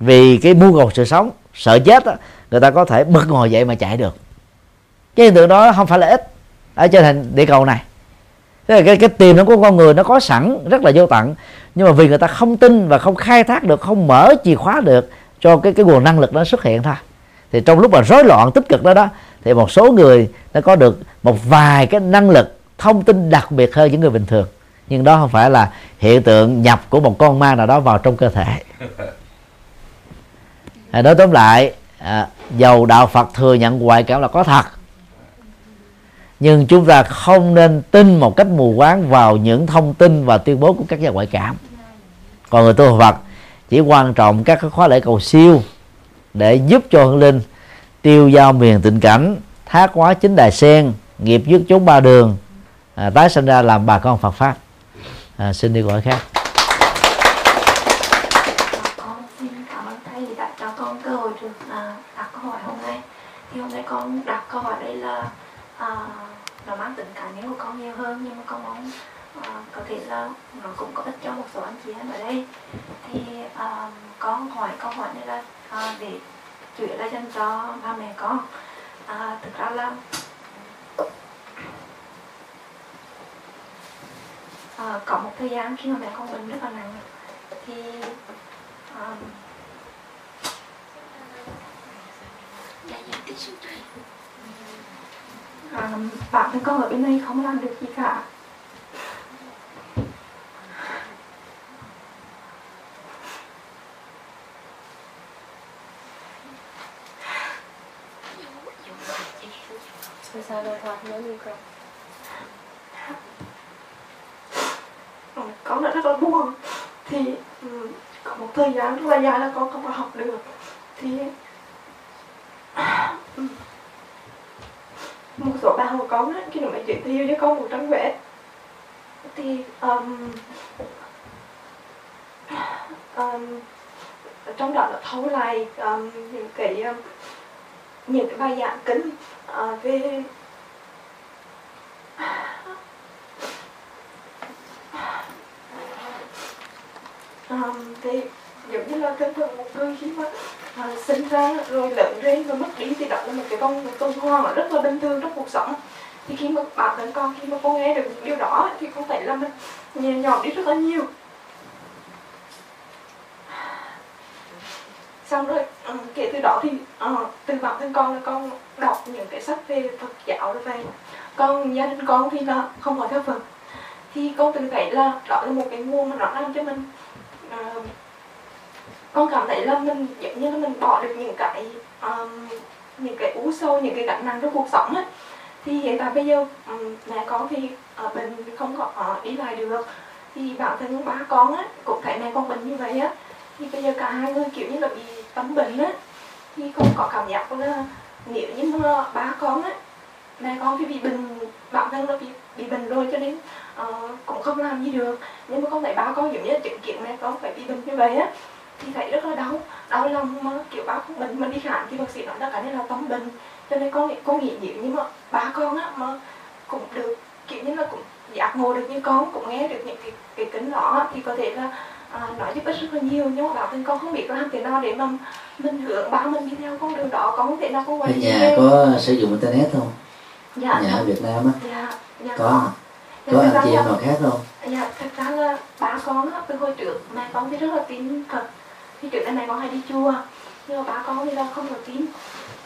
vì cái mưu cầu sự sống sợ chết đó, người ta có thể bật ngồi dậy mà chạy được. Cái hiện tượng đó không phải là ít ở trên hình địa cầu này. Thế là cái, cái tiềm năng của con người nó có sẵn rất là vô tận. Nhưng mà vì người ta không tin và không khai thác được không mở chìa khóa được cho cái cái nguồn năng lực đó xuất hiện thôi. Thì trong lúc mà rối loạn tích cực đó đó thì một số người nó có được một vài cái năng lực thông tin đặc biệt hơn những người bình thường. Nhưng đó không phải là hiện tượng nhập của một con ma nào đó vào trong cơ thể. À, nói tóm lại à, dầu đạo Phật thừa nhận ngoại cảm là có thật nhưng chúng ta không nên tin một cách mù quáng vào những thông tin và tuyên bố của các nhà ngoại cảm. Còn người tu Phật chỉ quan trọng các khóa lễ cầu siêu để giúp cho hương linh tiêu giao miền tịnh cảnh thác hóa chính đài sen nghiệp dứt chốn ba đường à, tái sinh ra làm bà con Phật pháp. À, xin đi gọi khác con xin cảm ơn thầy đã cho con cơ hội được à, đặt câu hỏi hôm nay thì hôm nay con đặt câu hỏi đây là à, nó mang tính cá nhân của con nhiều hơn nhưng mà con mong à, có thể là nó cũng có ích cho một số anh chị em ở đây thì à, con hỏi câu hỏi này là à, để chủ yếu là dành cho ba mẹ con. À, thực ra là à, có một thời gian khi mà mẹ con bệnh rất là nặng thì um, à, à bản thân con ở bên đây không làm được gì cả sao đâu thoát nói đi con Ừ, con đã rất là buồn. Thì ừ, có một thời gian rất là dài là con không có học được. Thì ừ, một số bạn của con á, khi nó mới giới thiệu cho con một trang vẽ thì um, um, trong đó là thấu lại um, những cái um, những cái bài giảng kính uh, ờ, về um, thì giống như là thân thường một người khi mà à, sinh ra rồi lớn lên và mất đi thì đó là một cái con tuần hoàn mà rất là bình thường trong cuộc sống. Thì khi mà bản thân con khi mà con nghe được điều đó thì con thấy là mình nhẹ nhõm đi rất là nhiều. Xong rồi ừ, kể từ đó thì uh, từ bản thân con là con đọc những cái sách về Phật giáo rồi về con gia đình con thì là không có theo Phật thì con tự thấy là đó là một cái nguồn mà nó làm cho mình Ờ, con cảm thấy là mình giống như là mình bỏ được những cái um, những cái u sâu những cái gánh nặng trong cuộc sống ấy thì hiện tại bây giờ um, mẹ con thì ở bệnh không có uh, đi lại được. Thì bản thân ba con á cũng thấy mẹ con bệnh như vậy á. Thì bây giờ cả hai người kiểu như là bị tâm bệnh á. Thì con có cảm giác là nếu như mà ba con á mẹ con thì bị bệnh bản thân là bị bị bệnh rồi cho nên uh, cũng không làm gì được. Nhưng mà con thấy ba con giống như chứng kiến mẹ con phải bị bệnh như vậy á. Thì thấy rất là đau đau lòng mà kiểu ba con bệnh mà đi khám thì bác sĩ nói là cái này là tâm bệnh. Cho nên con con nghĩ nếu như mà ba con á mà cũng được kiểu như là cũng giác ngộ được như con cũng nghe được những cái cái kính đó thì có thể là à, nói giúp ích rất là nhiều. Nhưng mà bản thân con không biết làm thế nào để mà mình hướng ba mình đi theo con đường đó con không thể nào con quay nhà có sử dụng internet không? Dạ nhà ở Việt Nam á. Dạ dạ có có anh Thật chị em là- nào khác không? Dạ, thật ra là ba con á, từ hồi trước mẹ con thì rất là tin Phật. Thì trước đây mẹ con hay đi chùa Nhưng mà ba con thì là không có tin.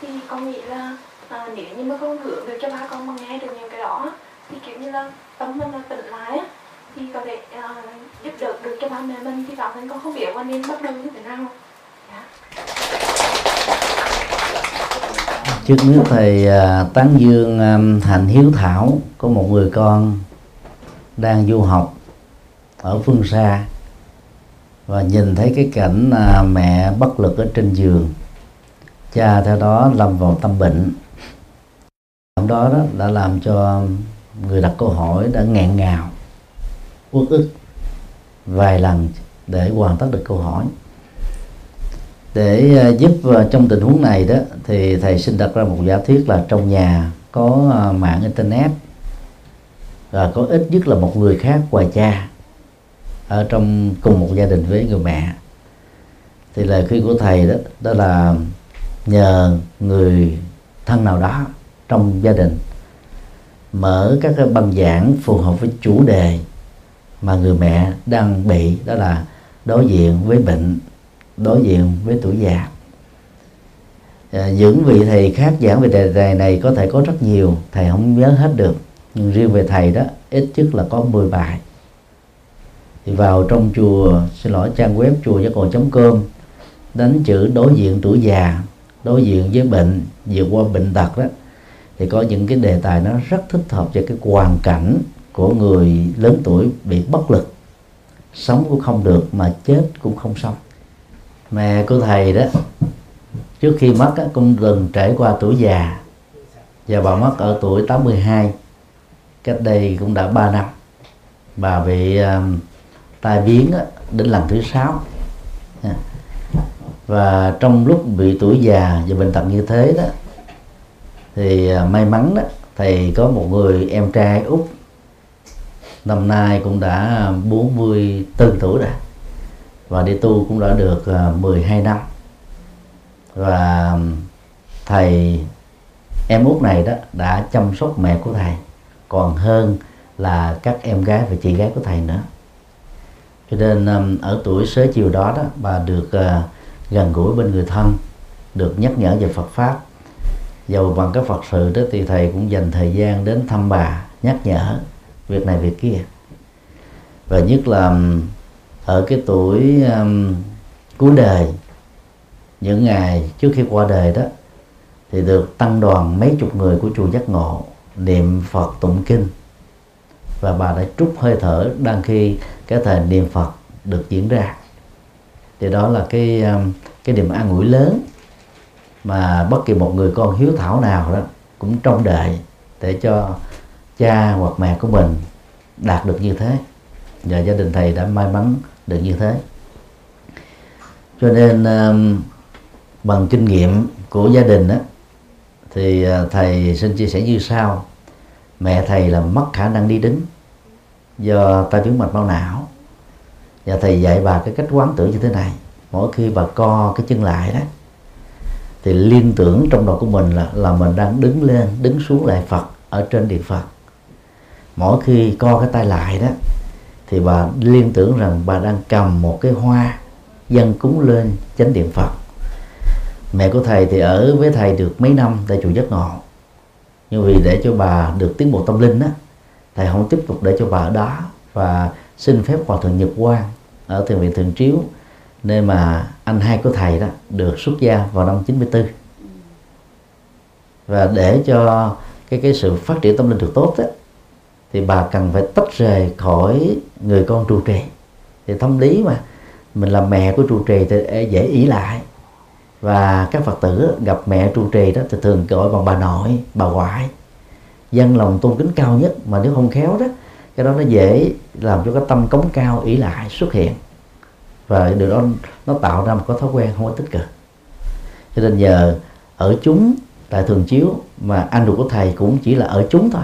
Thì con nghĩ là à, nếu như mà con hướng được cho ba con mà nghe được những cái đó Thì kiểu như là tâm mình là tỉnh lại á Thì có thể à, giúp đỡ được cho ba mẹ mình. Thì bản thân con không biết là nên bắt đầu như thế nào. Dạ. trước nước thầy à, tán dương à, hạnh hiếu thảo có một người con đang du học ở phương xa và nhìn thấy cái cảnh à, mẹ bất lực ở trên giường. Cha theo đó lâm vào tâm bệnh. Hôm đó đó đã làm cho người đặt câu hỏi, đã nghẹn ngào, uất ức vài lần để hoàn tất được câu hỏi. Để à, giúp à, trong tình huống này đó thì thầy xin đặt ra một giả thuyết là trong nhà có mạng internet và có ít nhất là một người khác ngoài cha ở trong cùng một gia đình với người mẹ. Thì lời khuyên của thầy đó đó là nhờ người thân nào đó trong gia đình mở các cái băng giảng phù hợp với chủ đề mà người mẹ đang bị đó là đối diện với bệnh đối diện với tuổi già. À, những vị thầy khác giảng về đề tài này có thể có rất nhiều thầy không nhớ hết được nhưng riêng về thầy đó, ít nhất là có 10 bài. Thì vào trong chùa, xin lỗi, trang web chùa giác ngộ com đánh chữ đối diện tuổi già, đối diện với bệnh, vượt qua bệnh tật đó, thì có những cái đề tài nó rất thích hợp cho cái hoàn cảnh của người lớn tuổi bị bất lực. Sống cũng không được, mà chết cũng không xong. Mẹ của thầy đó, trước khi mất cũng từng trải qua tuổi già, và bà mất ở tuổi 82 cách đây cũng đã 3 năm bà bị um, tai biến đến lần thứ sáu. Và trong lúc bị tuổi già và bệnh tật như thế đó thì ờ, may mắn đó thầy có một người em trai út năm nay cũng đã 44 tuổi rồi. Và đi tu cũng đã được ờ, 12 năm. Và thầy em út này đó đã chăm sóc mẹ của thầy còn hơn là các em gái và chị gái của thầy nữa. Cho nên um, ở tuổi xế chiều đó đó bà được à, gần gũi bên người thân được nhắc nhở về Phật pháp. Dầu bằng cái Phật sự đó thì thầy cũng dành thời gian đến thăm bà nhắc nhở việc này việc kia. Và nhất là um, ở cái tuổi um, cuối đời những ngày trước khi qua đời đó thì được tăng đoàn mấy chục người của chùa giác ngộ niệm Phật tụng kinh. Và bà đã trút hơi thở đang khi cái thời niệm Phật được diễn ra. Thì đó là cái um, cái niềm an ủi lớn mà bất kỳ một người con hiếu thảo nào đó cũng trông đợi để cho cha hoặc mẹ của mình đạt được như thế. Và gia đình thầy đã may mắn được như thế. Cho nên um, bằng kinh nghiệm của gia đình đó, thì à, thầy xin chia sẻ như sau. Mẹ thầy là mất khả năng đi đứng do tai biến mạch máu não. Và thầy dạy bà cái cách quán tưởng như thế này. Mỗi khi bà co cái chân lại đó, thì liên tưởng trong đầu của mình là là mình đang đứng lên, đứng xuống lại Phật ở trên điện Phật. Mỗi khi co cái tay lại đó, thì bà liên tưởng rằng bà đang cầm một cái hoa dân cúng lên chánh điện Phật mẹ của thầy thì ở với thầy được mấy năm tại chùa giác ngộ. Nhưng vì để cho bà được tiến bộ tâm linh á thầy không tiếp tục để cho bà ở đó và xin phép hòa thượng Nhật Quang ở thiền viện Thường Chiếu nơi mà anh hai của thầy đó được xuất gia vào năm 94 và để cho cái cái sự phát triển tâm linh được tốt đó, thì bà cần phải tách rời khỏi người con trụ trì. Thì tâm lý mà mình là mẹ của trụ trì thì dễ ý lại và các phật tử gặp mẹ trụ trì đó thì thường gọi bằng bà nội, bà ngoại. Dân lòng tôn kính cao nhất, mà nếu không khéo đó, cái đó nó dễ làm cho cái tâm cống cao, ỷ lại, xuất hiện. Và điều đó nó tạo ra một cái thói quen không có tích cực. Cho nên giờ ở chúng tại thường chiếu mà anh ruột của thầy cũng chỉ là ở chúng thôi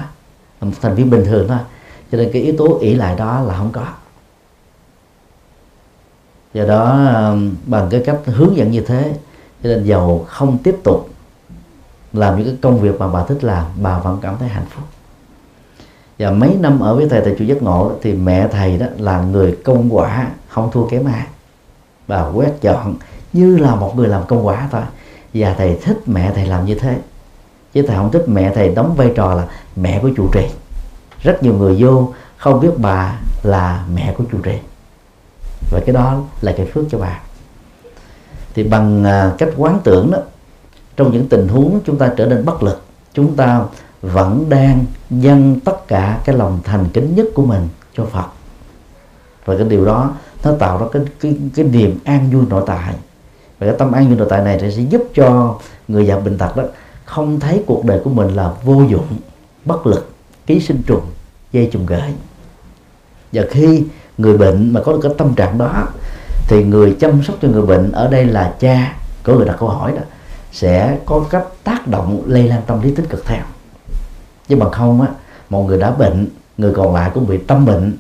một thành viên bình thường thôi. Cho nên cái yếu tố ỷ lại đó là không có. Do đó bằng cái cách hướng dẫn như thế cho nên giàu không tiếp tục làm những cái công việc mà bà thích làm, bà vẫn cảm thấy hạnh phúc. Và mấy năm ở với thầy tại chùa giác ngộ thì mẹ thầy đó là người công quả, không thua kém ai. Bà quét dọn như là một người làm công quả thôi. Và thầy thích mẹ thầy làm như thế. Chứ thầy không thích mẹ thầy đóng vai trò là mẹ của chủ trì. Rất nhiều người vô không biết bà là mẹ của chủ trì. Và cái đó là cái phước cho bà thì bằng à, cách quán tưởng đó, trong những tình huống chúng ta trở nên bất lực, chúng ta vẫn đang dâng tất cả cái lòng thành kính nhất của mình cho Phật. Và cái điều đó, nó tạo ra cái cái cái niềm an vui nội tại. Và cái tâm an vui nội tại này sẽ giúp cho người già bệnh tật đó không thấy cuộc đời của mình là vô dụng, bất lực, ký sinh trùng, dây trùng gửi và khi người bệnh mà có được cái tâm trạng đó thì người chăm sóc cho người bệnh ở đây là cha. Có người đặt câu hỏi đó sẽ có cách tác động lây lan tâm lý tích cực theo. Chứ bằng không á một người đã bệnh người còn lại cũng bị tâm bệnh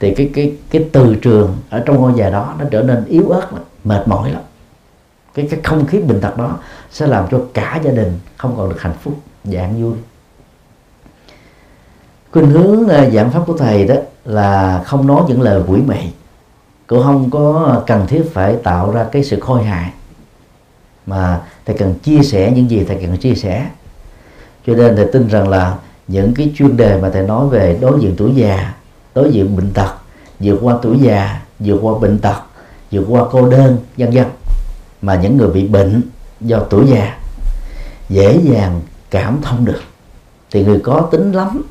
thì cái cái cái từ trường ở trong ngôi nhà đó nó trở nên yếu ớt lắm, mệt mỏi lắm. Cái cái không khí bệnh tật đó sẽ làm cho cả gia đình không còn được hạnh phúc dạng vui. Khuynh hướng à, giảng pháp của thầy đó là không nói những lời quỷ mị cũng không có cần thiết phải tạo ra cái sự khôi hài, mà thầy cần chia sẻ những gì thầy cần chia sẻ. Cho nên thầy tin rằng là những cái chuyên đề mà thầy nói về đối diện tuổi già, đối diện bệnh tật, vượt qua tuổi già, vượt qua bệnh tật, vượt qua cô đơn, vân vân, mà những người bị bệnh do tuổi già, dễ dàng cảm thông được. Thì người có tính lắm,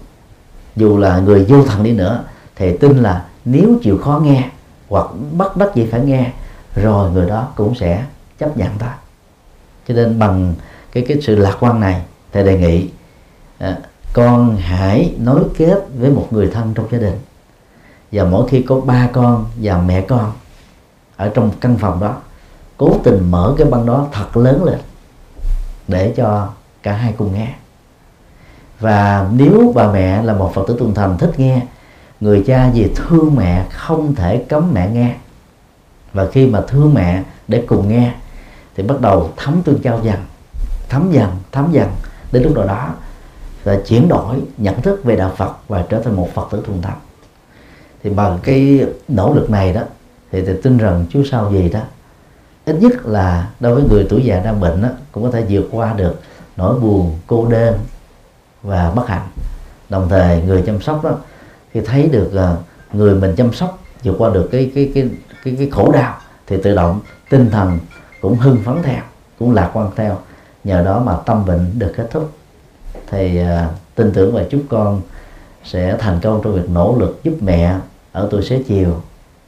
dù là người vô thần đi nữa thì tin là nếu chịu khó nghe hoặc bắt đắc gì phải nghe rồi người đó cũng sẽ chấp nhận ta. Cho nên bằng cái cái sự lạc quan này thầy đề nghị à, con hãy nối kết với một người thân trong gia đình. Và mỗi khi có ba con và mẹ con ở trong căn phòng đó cố tình mở cái băng đó thật lớn lên để cho cả hai cùng nghe. Và nếu bà mẹ là một phật tử tuần thành thích nghe người cha vì thương mẹ không thể cấm mẹ nghe. Và khi mà thương mẹ để cùng nghe thì bắt đầu thấm tương trao dần. Thấm dần thấm dần đến lúc nào đó và chuyển đổi nhận thức về đạo Phật và trở thành một Phật tử thuần tâm thì bằng cái nỗ lực này đó thì tôi tin rằng Chúa sau gì đó ít nhất là đối với người tuổi già đang bệnh đó, cũng có thể vượt qua được nỗi buồn cô đơn và bất hạnh. Đồng thời người chăm sóc đó khi thấy được uh, người mình chăm sóc vượt qua được cái cái cái cái, cái khổ đau thì tự động tinh thần cũng hưng phấn theo cũng lạc quan theo. Nhờ đó mà tâm bệnh được kết thúc. Thì uh, tin tưởng và chúc con sẽ thành công trong việc nỗ lực giúp mẹ ở tuổi xế chiều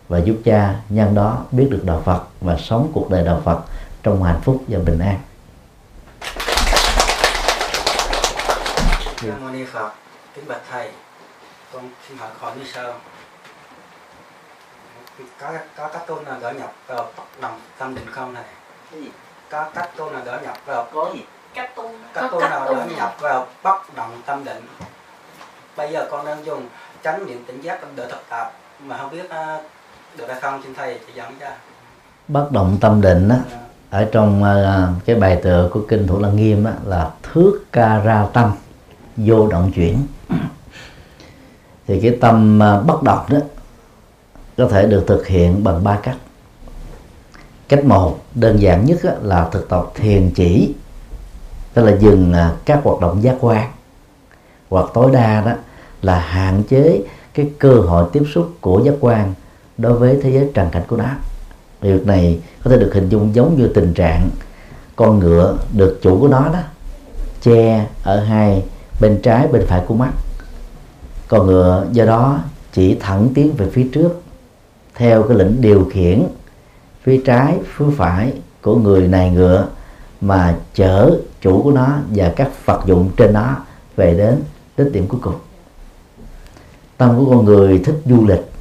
và giúp cha nhân đó biết được đạo Phật và sống cuộc đời đạo Phật trong hạnh phúc và bình an. Nam mô Ni Phật, kính bạch thầy, con xin hỏi hỏi như sau. Có có các tôn nào gỡ nhập vào đồng tâm định không này? Có các tôn nào gỡ nhập vào có gì cách tu các tôn nào gỡ nhập vào bất động tâm định? Bây giờ con đang dùng chánh niệm tỉnh giác để thực tập mà không biết uh, được hay không xin thầy chỉ dẫn cho. Bất động tâm định á ở trong uh, cái bài tựa của kinh Thủ Lăng Nghiêm á, là thước ca ra tâm vô động chuyển thì cái tâm à, bất động đó có thể được thực hiện bằng ba cách. Cách một, đơn giản nhất là thực tập thiền chỉ, tức là dừng à, các hoạt động giác quan. Hoặc tối đa đó là hạn chế cái cơ hội tiếp xúc của giác quan đối với thế giới trần cảnh của nó. Việc này có thể được hình dung giống như tình trạng con ngựa được chủ của nó đó, che ở hai bên trái, bên phải của mắt con ngựa, do đó chỉ thẳng tiến về phía trước, theo cái lệnh điều khiển phía trái, phía phải của người này ngựa mà chở chủ của nó và các vật dụng trên nó về đến đích điểm cuối cùng. Tâm của con người thích du lịch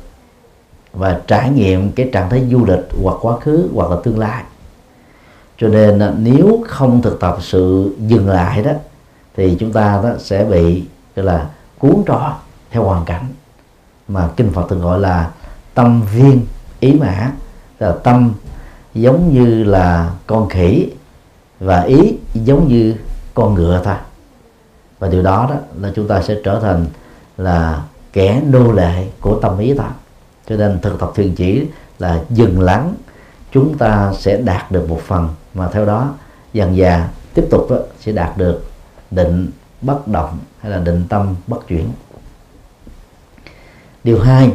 và trải nghiệm cái trạng thái du lịch hoặc quá khứ hoặc là tương lai. Cho nên nếu không thực tập sự dừng lại đó, thì chúng ta đó sẽ bị, gọi là, cuốn tròn theo hoàn cảnh mà kinh Phật thường gọi là tâm viên ý mã là tâm giống như là con khỉ và ý giống như con ngựa thôi. Và điều đó đó là chúng ta sẽ trở thành là kẻ nô lệ của tâm ý ta. Cho nên thực tập thiền chỉ là dừng lắng chúng ta sẽ đạt được một phần mà theo đó dần dà tiếp tục đó, sẽ đạt được định bất động hay là định tâm bất chuyển điều hai,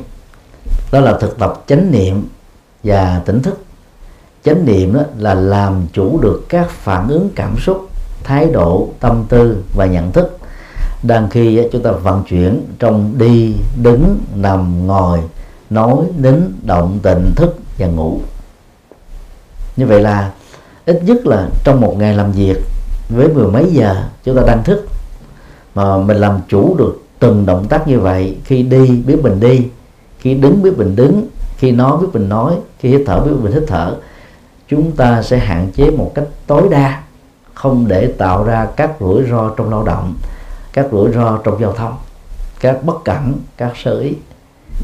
đó là thực tập chánh niệm và tỉnh thức. Chánh niệm đó là làm chủ được các phản ứng cảm xúc, thái độ, tâm tư và nhận thức, đang khi chúng ta vận chuyển trong đi, đứng, nằm, ngồi, nói, nín, động tịnh thức và ngủ. Như vậy là ít nhất là trong một ngày làm việc, với mười mấy giờ chúng ta đang thức, mà mình làm chủ được từng động tác như vậy, khi đi biết mình đi, khi đứng biết mình đứng, khi nói biết mình nói, khi hít thở biết mình hít thở, chúng ta sẽ hạn chế một cách tối đa, không để tạo ra các rủi ro trong lao động, các rủi ro trong giao thông, các bất cẩn, các sơ ý.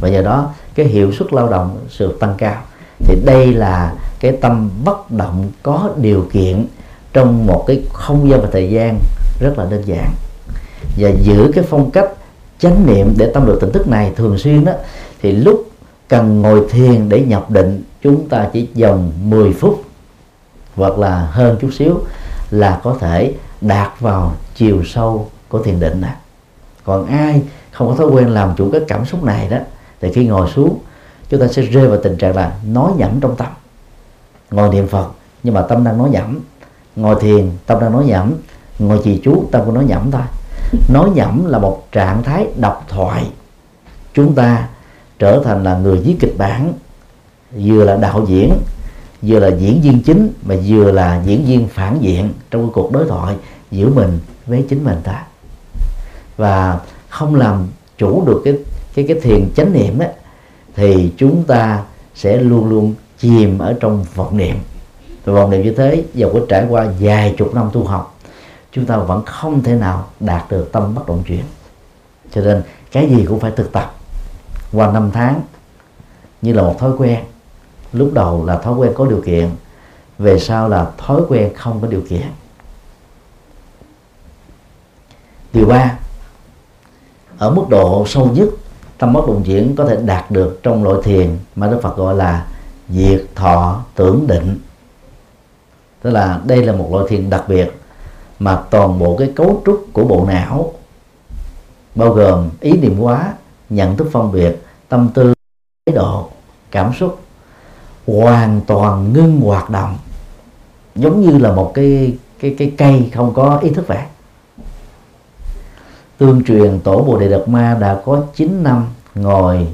Và nhờ đó, cái hiệu suất lao động sự tăng cao. Thì đây là cái tâm bất động có điều kiện trong một cái không gian và thời gian rất là đơn giản. Và giữ cái phong cách chánh niệm để tâm được tỉnh thức này thường xuyên đó, thì lúc cần ngồi thiền để nhập định, chúng ta chỉ dòng 10 phút hoặc là hơn chút xíu là có thể đạt vào chiều sâu của thiền định này còn ai không có thói quen làm chủ cái cảm xúc này đó, thì khi ngồi xuống, chúng ta sẽ rơi vào tình trạng là nói nhẩm trong tâm. Ngồi niệm phật, nhưng mà tâm đang nói nhẩm. Ngồi thiền, tâm đang nói nhẩm. Ngồi trì chú, tâm cũng nói nhẩm thôi nói nhẩm là một trạng thái độc thoại. Chúng ta trở thành là người viết kịch bản. Vừa là đạo diễn, vừa là diễn viên chính, mà vừa là diễn viên phản diện trong cái cuộc đối thoại giữa mình với chính mình ta. Và không làm chủ được cái cái cái thiền chánh niệm á, thì chúng ta sẽ luôn luôn chìm ở trong vọng niệm. Và vọng niệm như thế, dầu có trải qua vài chục năm tu học chúng ta vẫn không thể nào đạt được tâm bất động chuyển. Cho nên cái gì cũng phải thực tập. Qua năm tháng, như là một thói quen, lúc đầu là thói quen có điều kiện, về sau là thói quen không có điều kiện. Điều ba, ở mức độ sâu nhất, tâm bất động chuyển có thể đạt được trong loại thiền mà Đức Phật gọi là diệt thọ tưởng định. Tức là đây là một loại thiền đặc biệt mà toàn bộ cái cấu trúc của bộ não, bao gồm ý niệm hóa, nhận thức phân biệt, tâm tư, thái độ, cảm xúc, hoàn toàn ngưng hoạt động, giống như là một cái cái cái cây không có ý thức vậy tương truyền, tổ bồ đề đạt ma đã có 9 năm ngồi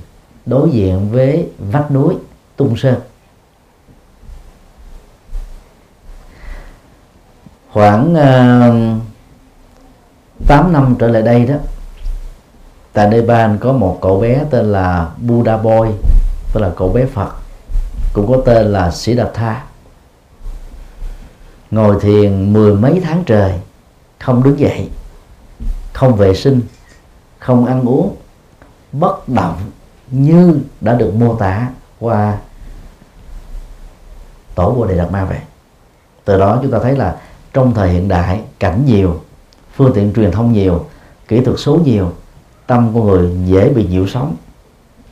đối diện với vách núi tung sơn. Khoảng ờ, uh, 8 năm trở lại đây đó tại Nepal có một cậu bé tên là Buddha Boy tức là cậu bé Phật cũng có tên là Sĩ Đạt Tha. Ngồi thiền mười mấy tháng trời không đứng dậy không vệ sinh không ăn uống bất động như đã được mô tả qua tổ bồ đề đạt ma vậy từ đó chúng ta thấy là trong thời hiện đại cảnh nhiều phương tiện truyền thông nhiều kỹ thuật số nhiều tâm của người dễ bị nhiễu sóng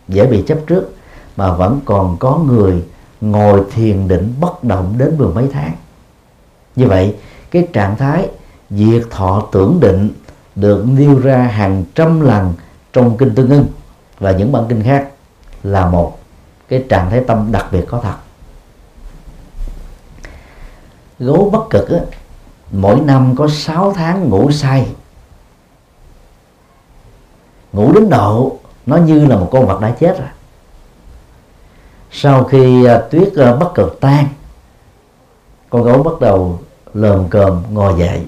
dễ bị chấp trước mà vẫn còn có người ngồi thiền định bất động đến mười mấy tháng. Như vậy cái trạng thái diệt thọ tưởng định được nêu ra hàng trăm lần trong kinh tương ưng và những bản kinh khác là một cái trạng thái tâm đặc biệt có thật. Gấu bất cực á, mỗi năm có 6 tháng ngủ say. Ngủ đến độ nó như là một con vật đã chết rồi. Sau khi à, tuyết à, bất cực tan, con gấu bắt đầu lờm cờm ngồi dậy.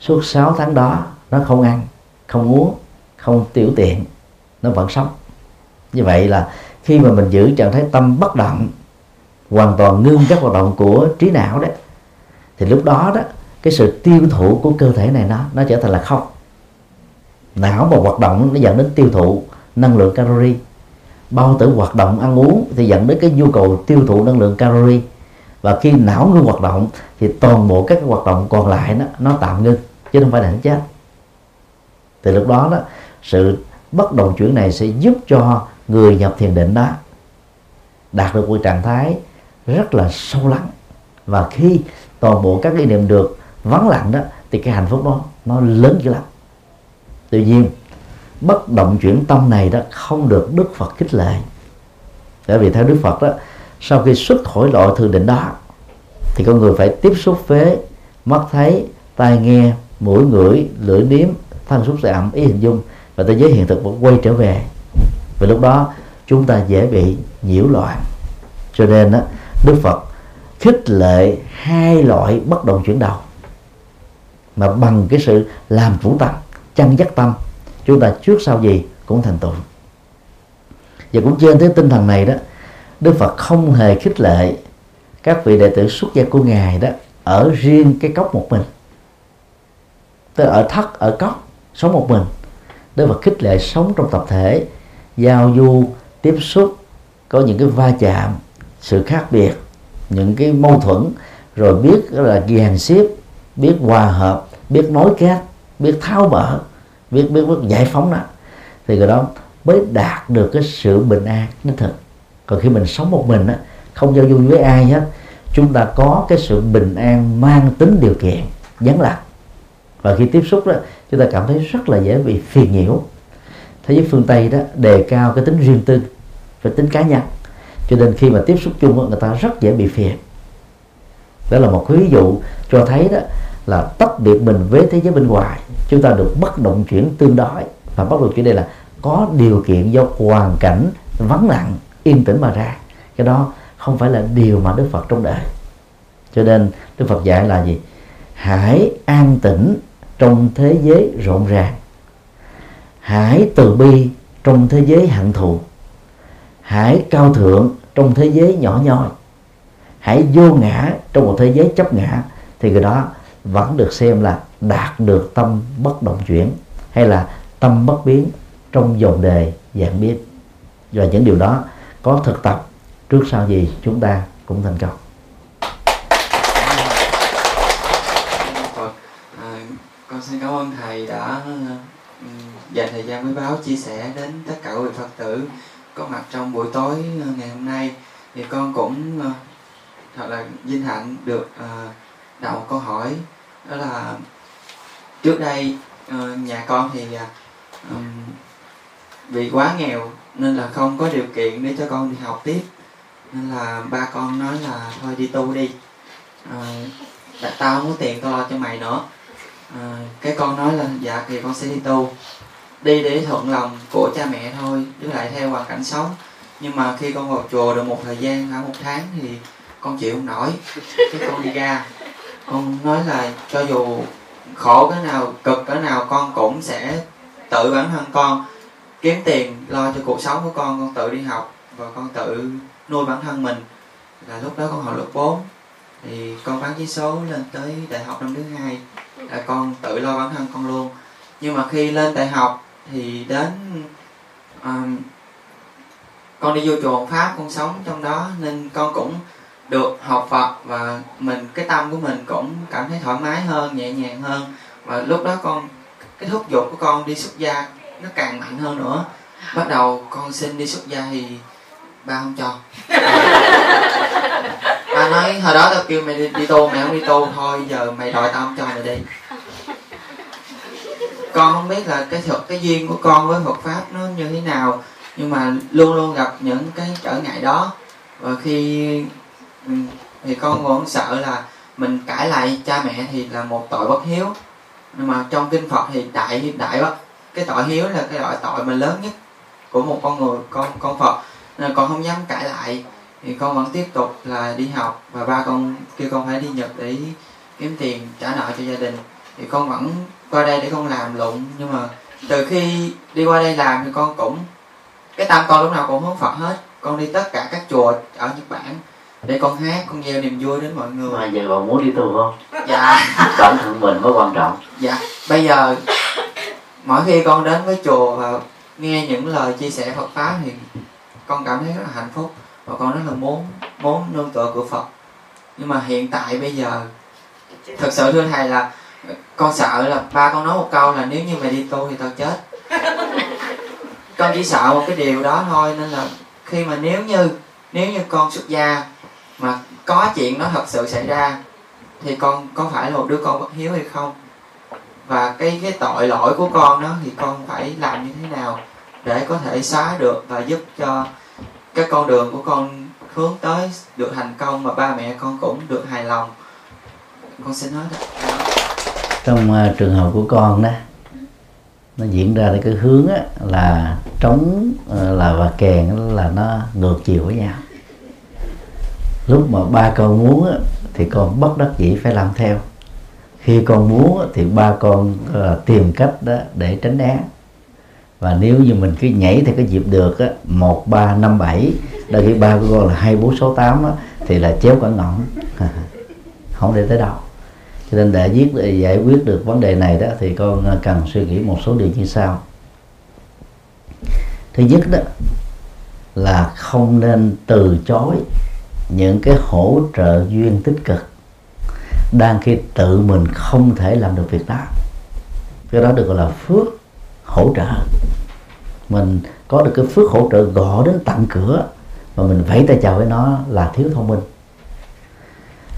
Suốt 6 tháng đó, nó không ăn, không uống, không tiểu tiện, nó vẫn sống. Như vậy là khi mà mình giữ trạng thái tâm bất động, hoàn toàn ngưng các hoạt động của trí não đấy, thì lúc đó đó cái sự tiêu thụ của cơ thể này nó nó trở thành là không. Não mà hoạt động nó dẫn đến tiêu thụ năng lượng calorie. Bao tử hoạt động ăn uống thì dẫn đến cái nhu cầu tiêu thụ năng lượng calorie. Và khi não ngưng hoạt động thì toàn bộ các hoạt động còn lại nó nó tạm ngưng, chứ không phải là nó chết. Từ lúc đó đó, sự bất đồng chuyển này sẽ giúp cho người nhập thiền định đó đạt được một trạng thái rất là sâu lắng. Và khi toàn bộ các ý niệm được vắng lặng đó thì cái hạnh phúc đó nó lớn dữ lắm. Tuy nhiên bất động chuyển tâm này đó không được đức phật khích lệ. Bởi vì theo đức phật đó sau khi xuất khỏi loại thường định đó thì con người phải tiếp xúc với mắt thấy tai nghe mũi ngửi lưỡi nếm thân xúc chạm ý hình dung và thế giới hiện thực vẫn quay trở về. Và lúc đó chúng ta dễ bị nhiễu loạn. Cho nên đó, đức phật khích lệ hai loại bất động chuyển đầu mà bằng cái sự làm chủ tâm, chăn dắt tâm, chúng ta trước sau gì cũng thành tựu. Và cũng trên cái tinh thần này đó, đức phật không hề khích lệ các vị đệ tử xuất gia của ngài đó ở riêng cái cốc một mình. Tức ở thất, ở cốc, sống một mình. Đức phật khích lệ sống trong tập thể, giao du, tiếp xúc, có những cái va chạm, sự khác biệt, những cái mâu thuẫn, rồi biết là dàn xếp, biết hòa hợp biết nối kết biết tháo mở biết biết biết giải phóng đó. Thì cái đó mới đạt được cái sự bình an đích thực còn khi mình sống một mình á, không giao du với ai hết, chúng ta có cái sự bình an mang tính điều kiện, vắng lặng. Và khi tiếp xúc đó, chúng ta cảm thấy rất là dễ bị phiền nhiễu. Thế giới phương tây đó đề cao cái tính riêng tư và tính cá nhân. Cho nên khi mà tiếp xúc chung người ta rất dễ bị phiền. Đó là một ví dụ cho thấy đó là tách biệt mình với thế giới bên ngoài. Chúng ta được bất động chuyển tương đối. Và bất động chuyển đây là có điều kiện do hoàn cảnh vắng lặng, yên tĩnh mà ra. Cái đó không phải là điều mà đức phật trong đời cho nên đức phật dạy là gì? Hãy an tĩnh trong thế giới rộn ràng. Hãy từ bi trong thế giới hận thù. Hãy cao thượng trong thế giới nhỏ nhoi. Hãy vô ngã trong một thế giới chấp ngã. Thì người đó vẫn được xem là đạt được tâm bất động chuyển hay là tâm bất biến trong dòng đề dạng biết. Và những điều đó có thực tập trước sau gì chúng ta cũng thành công. Vâng. À, con xin cảm ơn thầy đã dành thời gian với báo chia sẻ đến tất cả quý phật tử có mặt trong buổi tối ờ, ngày hôm nay. Thì con cũng ờ, thật là vinh hạnh được uh, đầu câu hỏi đó là trước đây ờ, nhà con thì ờ, vì quá nghèo nên là không có điều kiện để cho con đi học tiếp. Nên là ba con nói là thôi đi tu đi. À, tao không có tiền tao lo cho mày nữa. À, cái con nói là dạ thì con sẽ đi tu. Đi để thuận lòng của cha mẹ thôi với lại theo hoàn cảnh sống. Nhưng mà khi con vào chùa được một thời gian khoảng một tháng thì con chịu không nổi. Cái con đi ra con nói là cho dù khổ cái nào cực cái nào con cũng sẽ tự bản thân con kiếm tiền lo cho cuộc sống của con. Con tự đi học và con tự nuôi bản thân mình. Là lúc đó con học lớp 4 thì con bán chỉ số lên tới đại học năm thứ hai là con tự lo bản thân con luôn. Nhưng mà khi lên đại học thì đến um, con đi vô chùa pháp con sống trong đó nên con cũng được học Phật và mình cái tâm của mình cũng cảm thấy thoải mái hơn nhẹ nhàng hơn. Và lúc đó con cái thúc giục của con đi xuất gia nó càng mạnh hơn nữa. Bắt đầu con xin đi xuất gia thì ba không cho. Ba nói hồi đó tao kêu mày đi, đi tu mày không đi tu thôi giờ mày đòi tao không cho mày đi. Con không biết là cái thuật cái duyên của con với Phật pháp nó như thế nào nhưng mà luôn luôn gặp những cái trở ngại đó. Và khi Ừ. thì con vẫn sợ là mình cãi lại cha mẹ thì là một tội bất hiếu. Nhưng mà trong kinh Phật thì đại đại bất, cái tội hiếu là cái loại tội mà lớn nhất của một con người, con con Phật. Nên con không dám cãi lại. Thì con vẫn tiếp tục là đi học và ba con kêu con phải đi Nhật để kiếm tiền trả nợ cho gia đình. Thì con vẫn qua đây để con làm lụng. Nhưng mà từ khi đi qua đây làm thì con cũng, cái tâm con lúc nào cũng hướng Phật hết. Con đi tất cả các chùa ở Nhật Bản để con hát con gieo niềm vui đến mọi người. Mà giờ còn muốn đi tu không? Dạ. Bản thân mình mới quan trọng. Dạ. Bây giờ mỗi khi con đến với chùa và nghe những lời chia sẻ Phật pháp thì con cảm thấy rất là hạnh phúc và con rất là muốn muốn nương tựa của Phật. Nhưng mà hiện tại bây giờ thật sự thưa thầy là con sợ là ba con nói một câu là nếu như mày đi tu thì tao chết. Con chỉ sợ một cái điều đó thôi nên là khi mà nếu như nếu như con xuất gia mà có chuyện nó thật sự xảy ra thì con có phải là một đứa con bất hiếu hay không? Và cái cái tội lỗi của con đó thì con phải làm như thế nào để có thể xóa được và giúp cho cái con đường của con hướng tới được thành công mà ba mẹ con cũng được hài lòng? Con xin hết trong uh, trường hợp của con đó nó diễn ra cái hướng á, là trống uh, là và kèn là nó ngược chiều với nhau lúc mà ba con muốn thì con bất đắc dĩ phải làm theo. Khi con muốn thì ba con tìm cách đó để tránh né. Và nếu như mình cứ nhảy theo cái nhịp được á, một, ba, năm, bảy, đôi khi ba của con là hai, bốn, sáu, tám thì là chéo cả ngọn. Không để tới đâu. Cho nên để viết để giải quyết được vấn đề này đó, thì con à, cần suy nghĩ một số điều như sau. Thứ nhất đó, là không nên từ chối những cái hỗ trợ duyên tích cực đang khi tự mình không thể làm được việc đó. Cái đó được gọi là phước hỗ trợ. Mình có được cái phước hỗ trợ gõ đến tận cửa mà mình vẫy tay chào với nó là thiếu thông minh.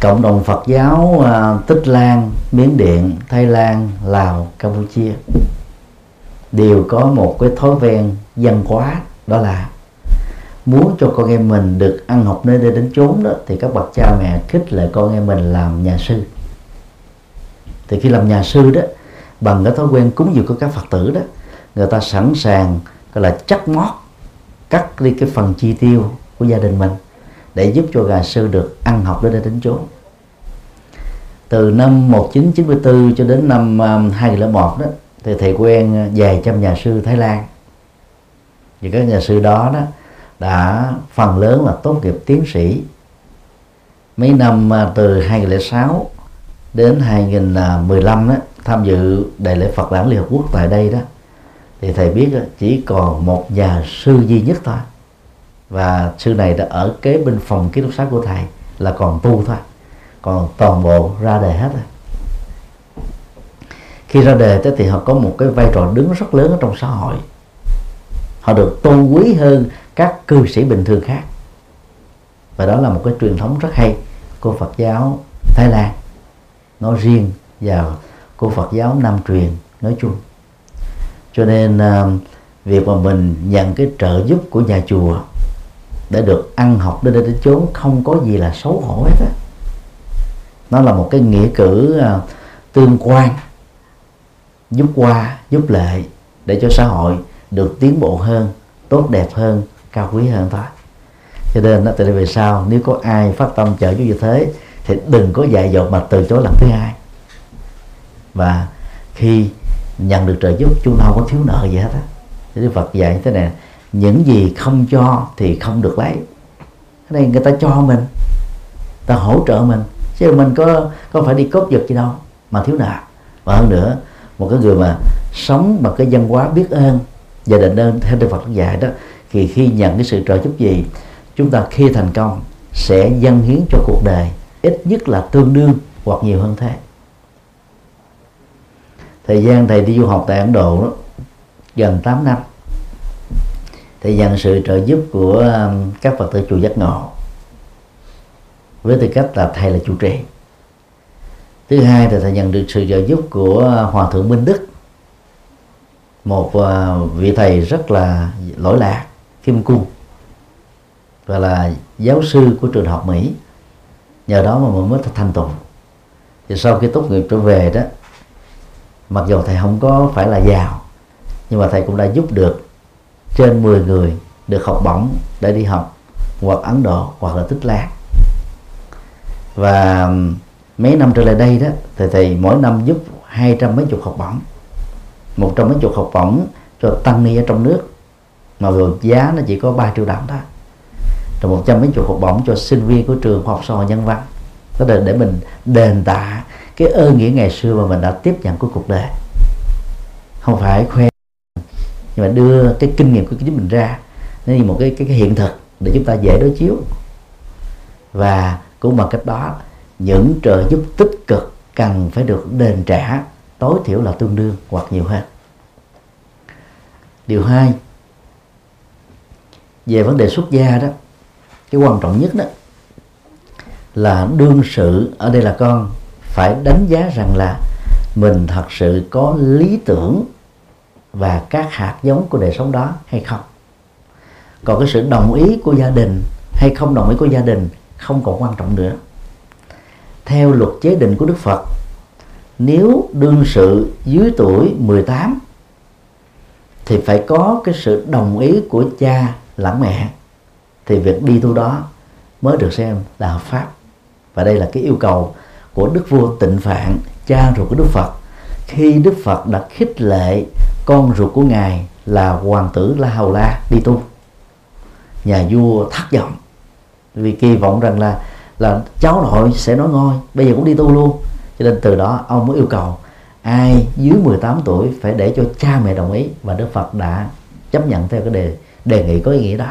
Cộng đồng Phật giáo uh, Tích Lan, Miến Điện, Thái Lan, Lào, Campuchia đều có một cái thói quen văn hóa đó là muốn cho con em mình được ăn học nơi đây đến chốn đó, thì các bậc cha mẹ khích lệ con em mình làm nhà sư. Thì khi làm nhà sư đó, bằng cái thói quen cúng dường của các phật tử đó, người ta sẵn sàng, gọi là, chắc mót, cắt đi cái phần chi tiêu của gia đình mình để giúp cho gà sư được ăn học nơi đây đến chốn. Từ năm 1994 cho đến năm à, 2001 đó, thì thầy quen à, vài trăm nhà sư Thái Lan. Thì các nhà sư đó đó đã, phần lớn là tốt nghiệp tiến sĩ. Mấy năm à, từ 2006 đến 2015 đó tham dự đại lễ Phật đản Liên Hợp Quốc tại đây đó, thì thầy biết chỉ còn một nhà sư duy nhất thôi. Và sư này đã ở kế bên phòng ký túc xá của thầy, là còn tu thôi. Còn toàn bộ ra đề hết rồi. Khi ra đề thì họ có một cái vai trò đứng rất lớn ở trong xã hội. Họ được tôn quý hơn các cư sĩ bình thường khác. Và đó là một cái truyền thống rất hay của Phật giáo Thái Lan. Nói riêng và của Phật giáo Nam truyền nói chung. Cho nên ờ, việc mà mình nhận cái trợ giúp của nhà chùa để được ăn học đến đây đến chốn không có gì là xấu hổ hết á. Nó là một cái nghĩa cử ờ, tương quan, giúp qua, giúp lệ để cho xã hội được tiến bộ hơn, tốt đẹp hơn cao quý hơn thôi cho nên từ đây về sau, nếu có ai phát tâm trợ giúp như thế, thì đừng có dạy dột mà từ chối lần thứ hai. Và khi nhận được trợ giúp, chúng ta không có thiếu nợ gì hết á. Đức Phật dạy như thế này, những gì không cho thì không được lấy. Cái này người ta cho mình, ta hỗ trợ mình. Chứ mình có có phải đi cốt giật gì đâu, mà thiếu nợ. Và hơn nữa, một cái người mà sống bằng cái văn hóa biết ơn và định ơn, theo Đức Phật dạy đó thì khi nhận cái sự trợ giúp gì chúng ta khi thành công sẽ dâng hiến cho cuộc đời ít nhất là tương đương hoặc nhiều hơn thế. Thời gian thầy đi du học tại Ấn Độ đó, gần 8 năm. Thầy nhận sự trợ giúp của um, các Phật tử chùa giác ngộ với tư cách là thầy là chủ trì. Thứ hai là thầy nhận được sự trợ giúp của hòa thượng minh đức một uh, vị thầy rất là lỗi lạc kim cung và là giáo sư của trường học mỹ. Nhờ đó mà mình mới thành tựu. Thì sau khi tốt nghiệp trở về đó, mặc dù thầy không có phải là giàu, nhưng mà thầy cũng đã giúp được trên 10 người được học bổng để đi học hoặc Ấn Độ hoặc là Tích Lan và mấy năm trở lại đây đó, thì thầy mỗi năm giúp hai trăm mấy chục học bổng. Một trăm mấy chục học bổng cho tăng ni ở trong nước mà vượt giá nó chỉ có 3 triệu đồng thôi. Rồi một trăm mấy chục học bổng cho sinh viên của trường khoa học xã hội nhân văn. Đó là để mình đền tạ cái ơn nghĩa ngày xưa mà mình đã tiếp nhận của cuộc đời. Không phải khoe nhưng mà đưa cái kinh nghiệm của chính mình ra. Nó như một cái, cái cái hiện thực để chúng ta dễ đối chiếu. Và cũng bằng cách đó những trợ giúp tích cực cần phải được đền trả tối thiểu là tương đương hoặc nhiều hơn. Điều hai về vấn đề xuất gia đó, cái quan trọng nhất đó là đương sự ở đây là con phải đánh giá rằng là mình thật sự có lý tưởng và các hạt giống của đời sống đó hay không. Còn cái sự đồng ý của gia đình hay không đồng ý của gia đình không còn quan trọng nữa. Theo luật chế định của Đức Phật, nếu đương sự dưới tuổi 18 thì phải có cái sự đồng ý của cha lãng mẹ thì việc đi tu đó mới được xem là hợp pháp. Và đây là cái yêu cầu của đức vua tịnh phạn, cha ruột của đức phật. Khi đức phật đã khích lệ con ruột của ngài là hoàng tử la hầu la đi tu nhà vua thất vọng. Vì kỳ vọng rằng là là cháu nội sẽ nói ngôi bây giờ cũng đi tu luôn. Cho nên từ đó, ông mới yêu cầu ai dưới 18 tuổi phải để cho cha mẹ đồng ý. Và Đức Phật đã chấp nhận theo cái đề đề nghị có ý nghĩa đó.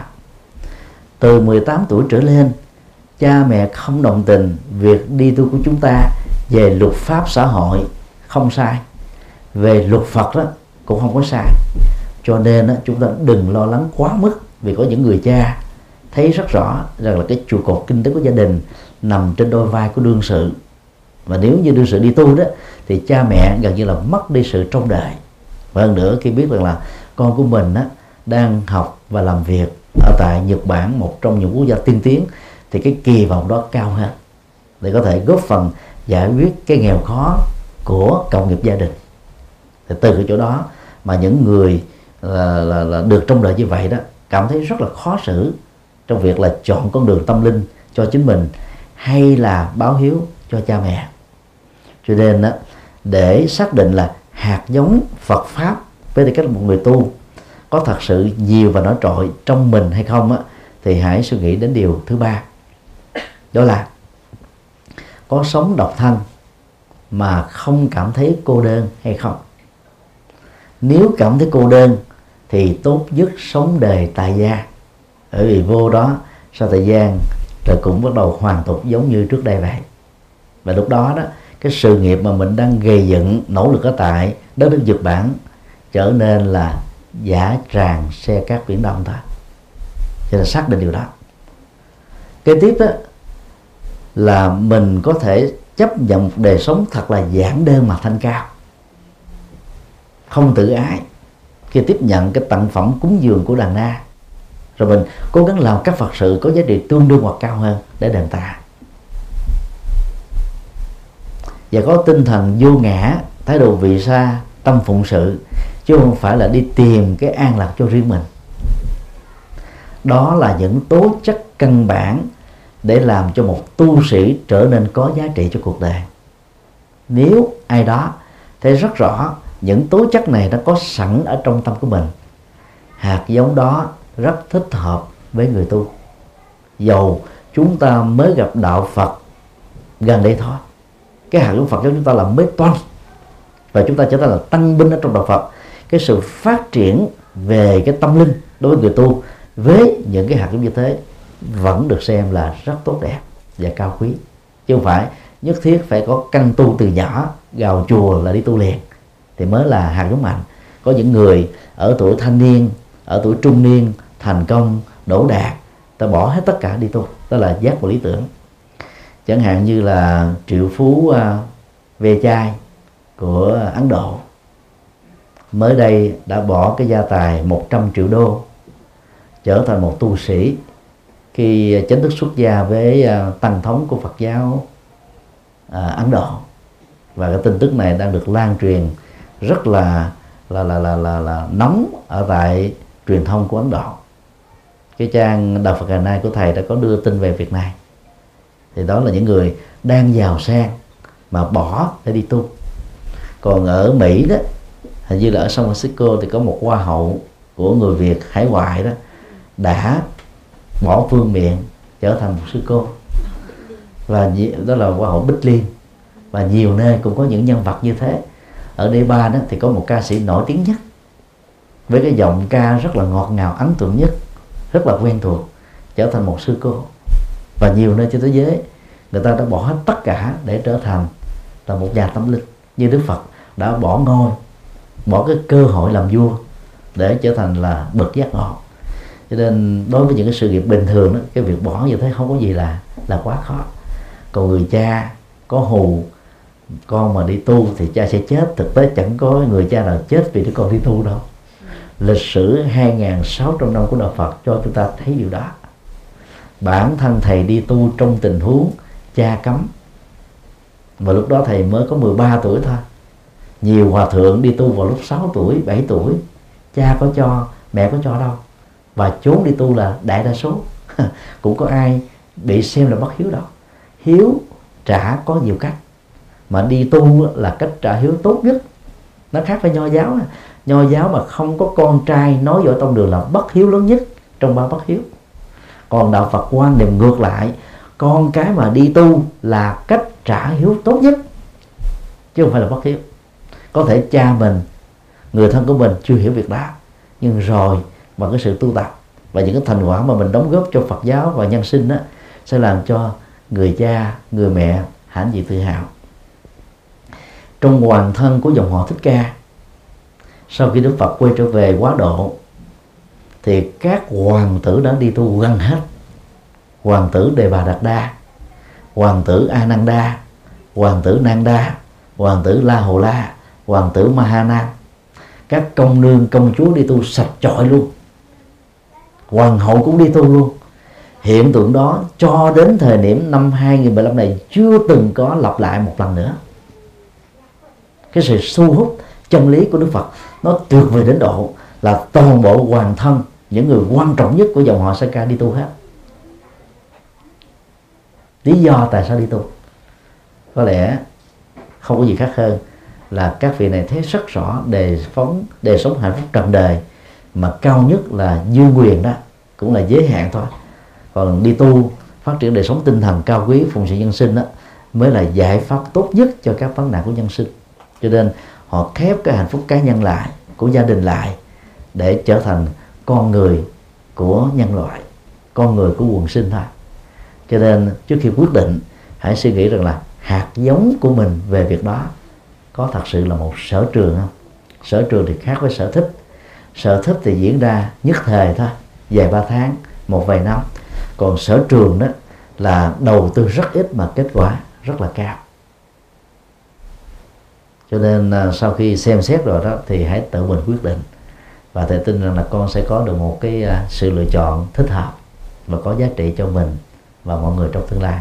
Từ 18 tuổi trở lên cha mẹ không đồng tình việc đi tu của chúng ta về luật pháp xã hội không sai. Về luật Phật đó cũng không có sai. Cho nên đó, chúng ta đừng lo lắng quá mức vì có những người cha thấy rất rõ rằng là cái trụ cột kinh tế của gia đình nằm trên đôi vai của đương sự. Và nếu như đương sự đi tu đó thì cha mẹ gần như là mất đi sự trong đời và hơn nữa khi biết rằng là con của mình á, đang học và làm việc ở tại Nhật Bản một trong những quốc gia tiên tiến thì cái kỳ vọng đó cao hơn để có thể góp phần giải quyết cái nghèo khó của cộng nghiệp gia đình. Thì từ cái chỗ đó mà những người là, là, là được trong đời như vậy đó cảm thấy rất là khó xử trong việc là chọn con đường tâm linh cho chính mình hay là báo hiếu cho cha mẹ. Cho nên đó, để xác định là hạt giống Phật pháp với tư cách một người tu có thật sự nhiều và nổi trội trong mình hay không á, thì hãy suy nghĩ đến điều thứ ba. Đó là có sống độc thân mà không cảm thấy cô đơn hay không? Nếu cảm thấy cô đơn thì tốt nhất sống đời tại gia. Bởi vì vô đó sau thời gian rồi cũng bắt đầu hoàn tục giống như trước đây vậy. Và lúc đó đó cái sự nghiệp mà mình đang gây dựng nỗ lực ở tại đất nước Nhật Bản trở nên là giả tràng xe cát biển đông thôi cho nên xác định điều đó. Kế tiếp đó là mình có thể chấp nhận một đời sống thật là giản đơn mà thanh cao. Không tự ái. Khi tiếp nhận cái tặng phẩm cúng dường của đàn na rồi mình cố gắng làm các phật sự có giá trị tương đương hoặc cao hơn để đền tạ. Và có tinh thần vô ngã, thái độ vị xa tâm phụng sự chứ không phải là đi tìm cái an lạc cho riêng mình. Đó là những tố chất căn bản để làm cho một tu sĩ trở nên có giá trị cho cuộc đời. Nếu ai đó thấy rất rõ những tố chất này nó có sẵn ở trong tâm của mình, hạt giống đó rất thích hợp với người tu. Dầu chúng ta mới gặp đạo Phật gần đây thôi, cái hạt giống Phật giống chúng ta là mới toan, và chúng ta trở thành là tăng binh ở trong đạo Phật cái sự phát triển về cái tâm linh đối với người tu với những cái hạt giống như thế vẫn được xem là rất tốt đẹp và cao quý. Chứ không phải nhất thiết phải có căn tu từ nhỏ gào chùa là đi tu liền. Thì mới là hạt giống mạnh. Có những người ở tuổi thanh niên ở tuổi trung niên thành công đổ đạt ta bỏ hết tất cả đi tu. Đó là giác của lý tưởng. Chẳng hạn như là triệu phú uh, ve chai của Ấn Độ mới đây đã bỏ cái gia tài 100 triệu đô trở thành một tu sĩ khi chính thức xuất gia với à, tăng thống của Phật giáo à, Ấn Độ. Và cái tin tức này đang được lan truyền rất là là là là là, là nóng ở tại truyền thông của Ấn Độ. Cái trang đạo Phật ngày nay của thầy đã có đưa tin về việc này. Thì đó là những người đang giàu sang mà bỏ để đi tu. Còn ở Mỹ đó hình như là ở San Francisco thì có một hoa hậu của người Việt hải ngoại đó đã bỏ phương miệng trở thành một sư cô. Và đó là hoa hậu Bích Liên. Và nhiều nơi cũng có những nhân vật như thế. Ở đây ba đó thì có một ca sĩ nổi tiếng nhất với cái giọng ca rất là ngọt ngào, ấn tượng nhất, rất là quen thuộc, trở thành một sư cô. Và nhiều nơi trên thế giới, người ta đã bỏ hết tất cả để trở thành là một nhà tâm linh như Đức Phật đã bỏ ngôi bỏ cái cơ hội làm vua để trở thành là bậc giác ngộ. Cho nên đối với những cái sự nghiệp bình thường đó, cái việc bỏ như thế không có gì là là quá khó. Còn người cha có hù, con mà đi tu thì cha sẽ chết, thực tế chẳng có người cha nào chết vì đứa con đi tu đâu. Lịch sử 2.600 năm của đạo Phật cho chúng ta thấy điều đó. Bản thân thầy đi tu trong tình huống cha cấm. Và lúc đó thầy mới có 13 tuổi thôi nhiều hòa thượng đi tu vào lúc 6 tuổi 7 tuổi. Cha có cho, mẹ có cho đâu. Và trốn đi tu là đại đa số. Cũng có ai bị xem là bất hiếu đâu hiếu trả có nhiều cách. Mà đi tu là cách trả hiếu tốt nhất. Nó khác với nho giáo. Nho giáo mà không có con trai nói võ tông đường là bất hiếu lớn nhất trong ba bất hiếu. Còn đạo phật quan niệm ngược lại, con cái mà đi tu là cách trả hiếu tốt nhất, chứ không phải là bất hiếu có thể cha mình, người thân của mình chưa hiểu việc đó, nhưng rồi bằng cái sự tu tập và những cái thành quả mà mình đóng góp cho Phật giáo và nhân sinh đó sẽ làm cho người cha, người mẹ hãnh diện tự hào. Trong hoàng thân của dòng họ thích ca, sau khi đức phật quay trở về quá độ, thì các hoàng tử đã đi tu gần hết. Hoàng tử đề bà đạt đa, hoàng tử a nan đa, hoàng tử nan đa, hoàng tử la hồ la hoàng tử mahana. Các công nương, công chúa đi tu sạch chọi luôn. Hoàng hậu cũng đi tu luôn. Hiện tượng đó cho đến thời điểm năm 2015 này chưa từng có lặp lại một lần nữa. Cái sự thu hút chân lý của Đức Phật nó tuyệt vời đến độ là toàn bộ hoàng thân, những người quan trọng nhất của dòng họ Saka đi tu hết. Lý do tại sao đi tu? Có lẽ không có gì khác hơn là các vị này thấy rất rõ đề phóng, đề sống hạnh phúc trần đời, mà cao nhất là dư quyền đó, cũng là giới hạn thôi. Còn đi tu, phát triển đời sống tinh thần cao quý, phụng sự nhân sinh đó, mới là giải pháp tốt nhất cho các vấn nạn của nhân sinh. Cho nên, họ khép cái hạnh phúc cá nhân lại, của gia đình lại, để trở thành con người của nhân loại, con người của quần sinh thôi. Cho nên, trước khi quyết định, hãy suy nghĩ rằng là hạt giống của mình về việc đó có thật sự là một sở trường không? Sở trường thì khác với sở thích. Sở thích thì diễn ra nhất thời thôi, vài ba tháng, một vài năm. Còn sở trường đó là đầu tư rất ít mà kết quả rất là cao. Cho nên à, sau khi xem xét rồi đó thì hãy tự mình quyết định và thầy tin rằng là con sẽ có được một cái à, sự lựa chọn thích hợp và có giá trị cho mình và mọi người trong tương lai.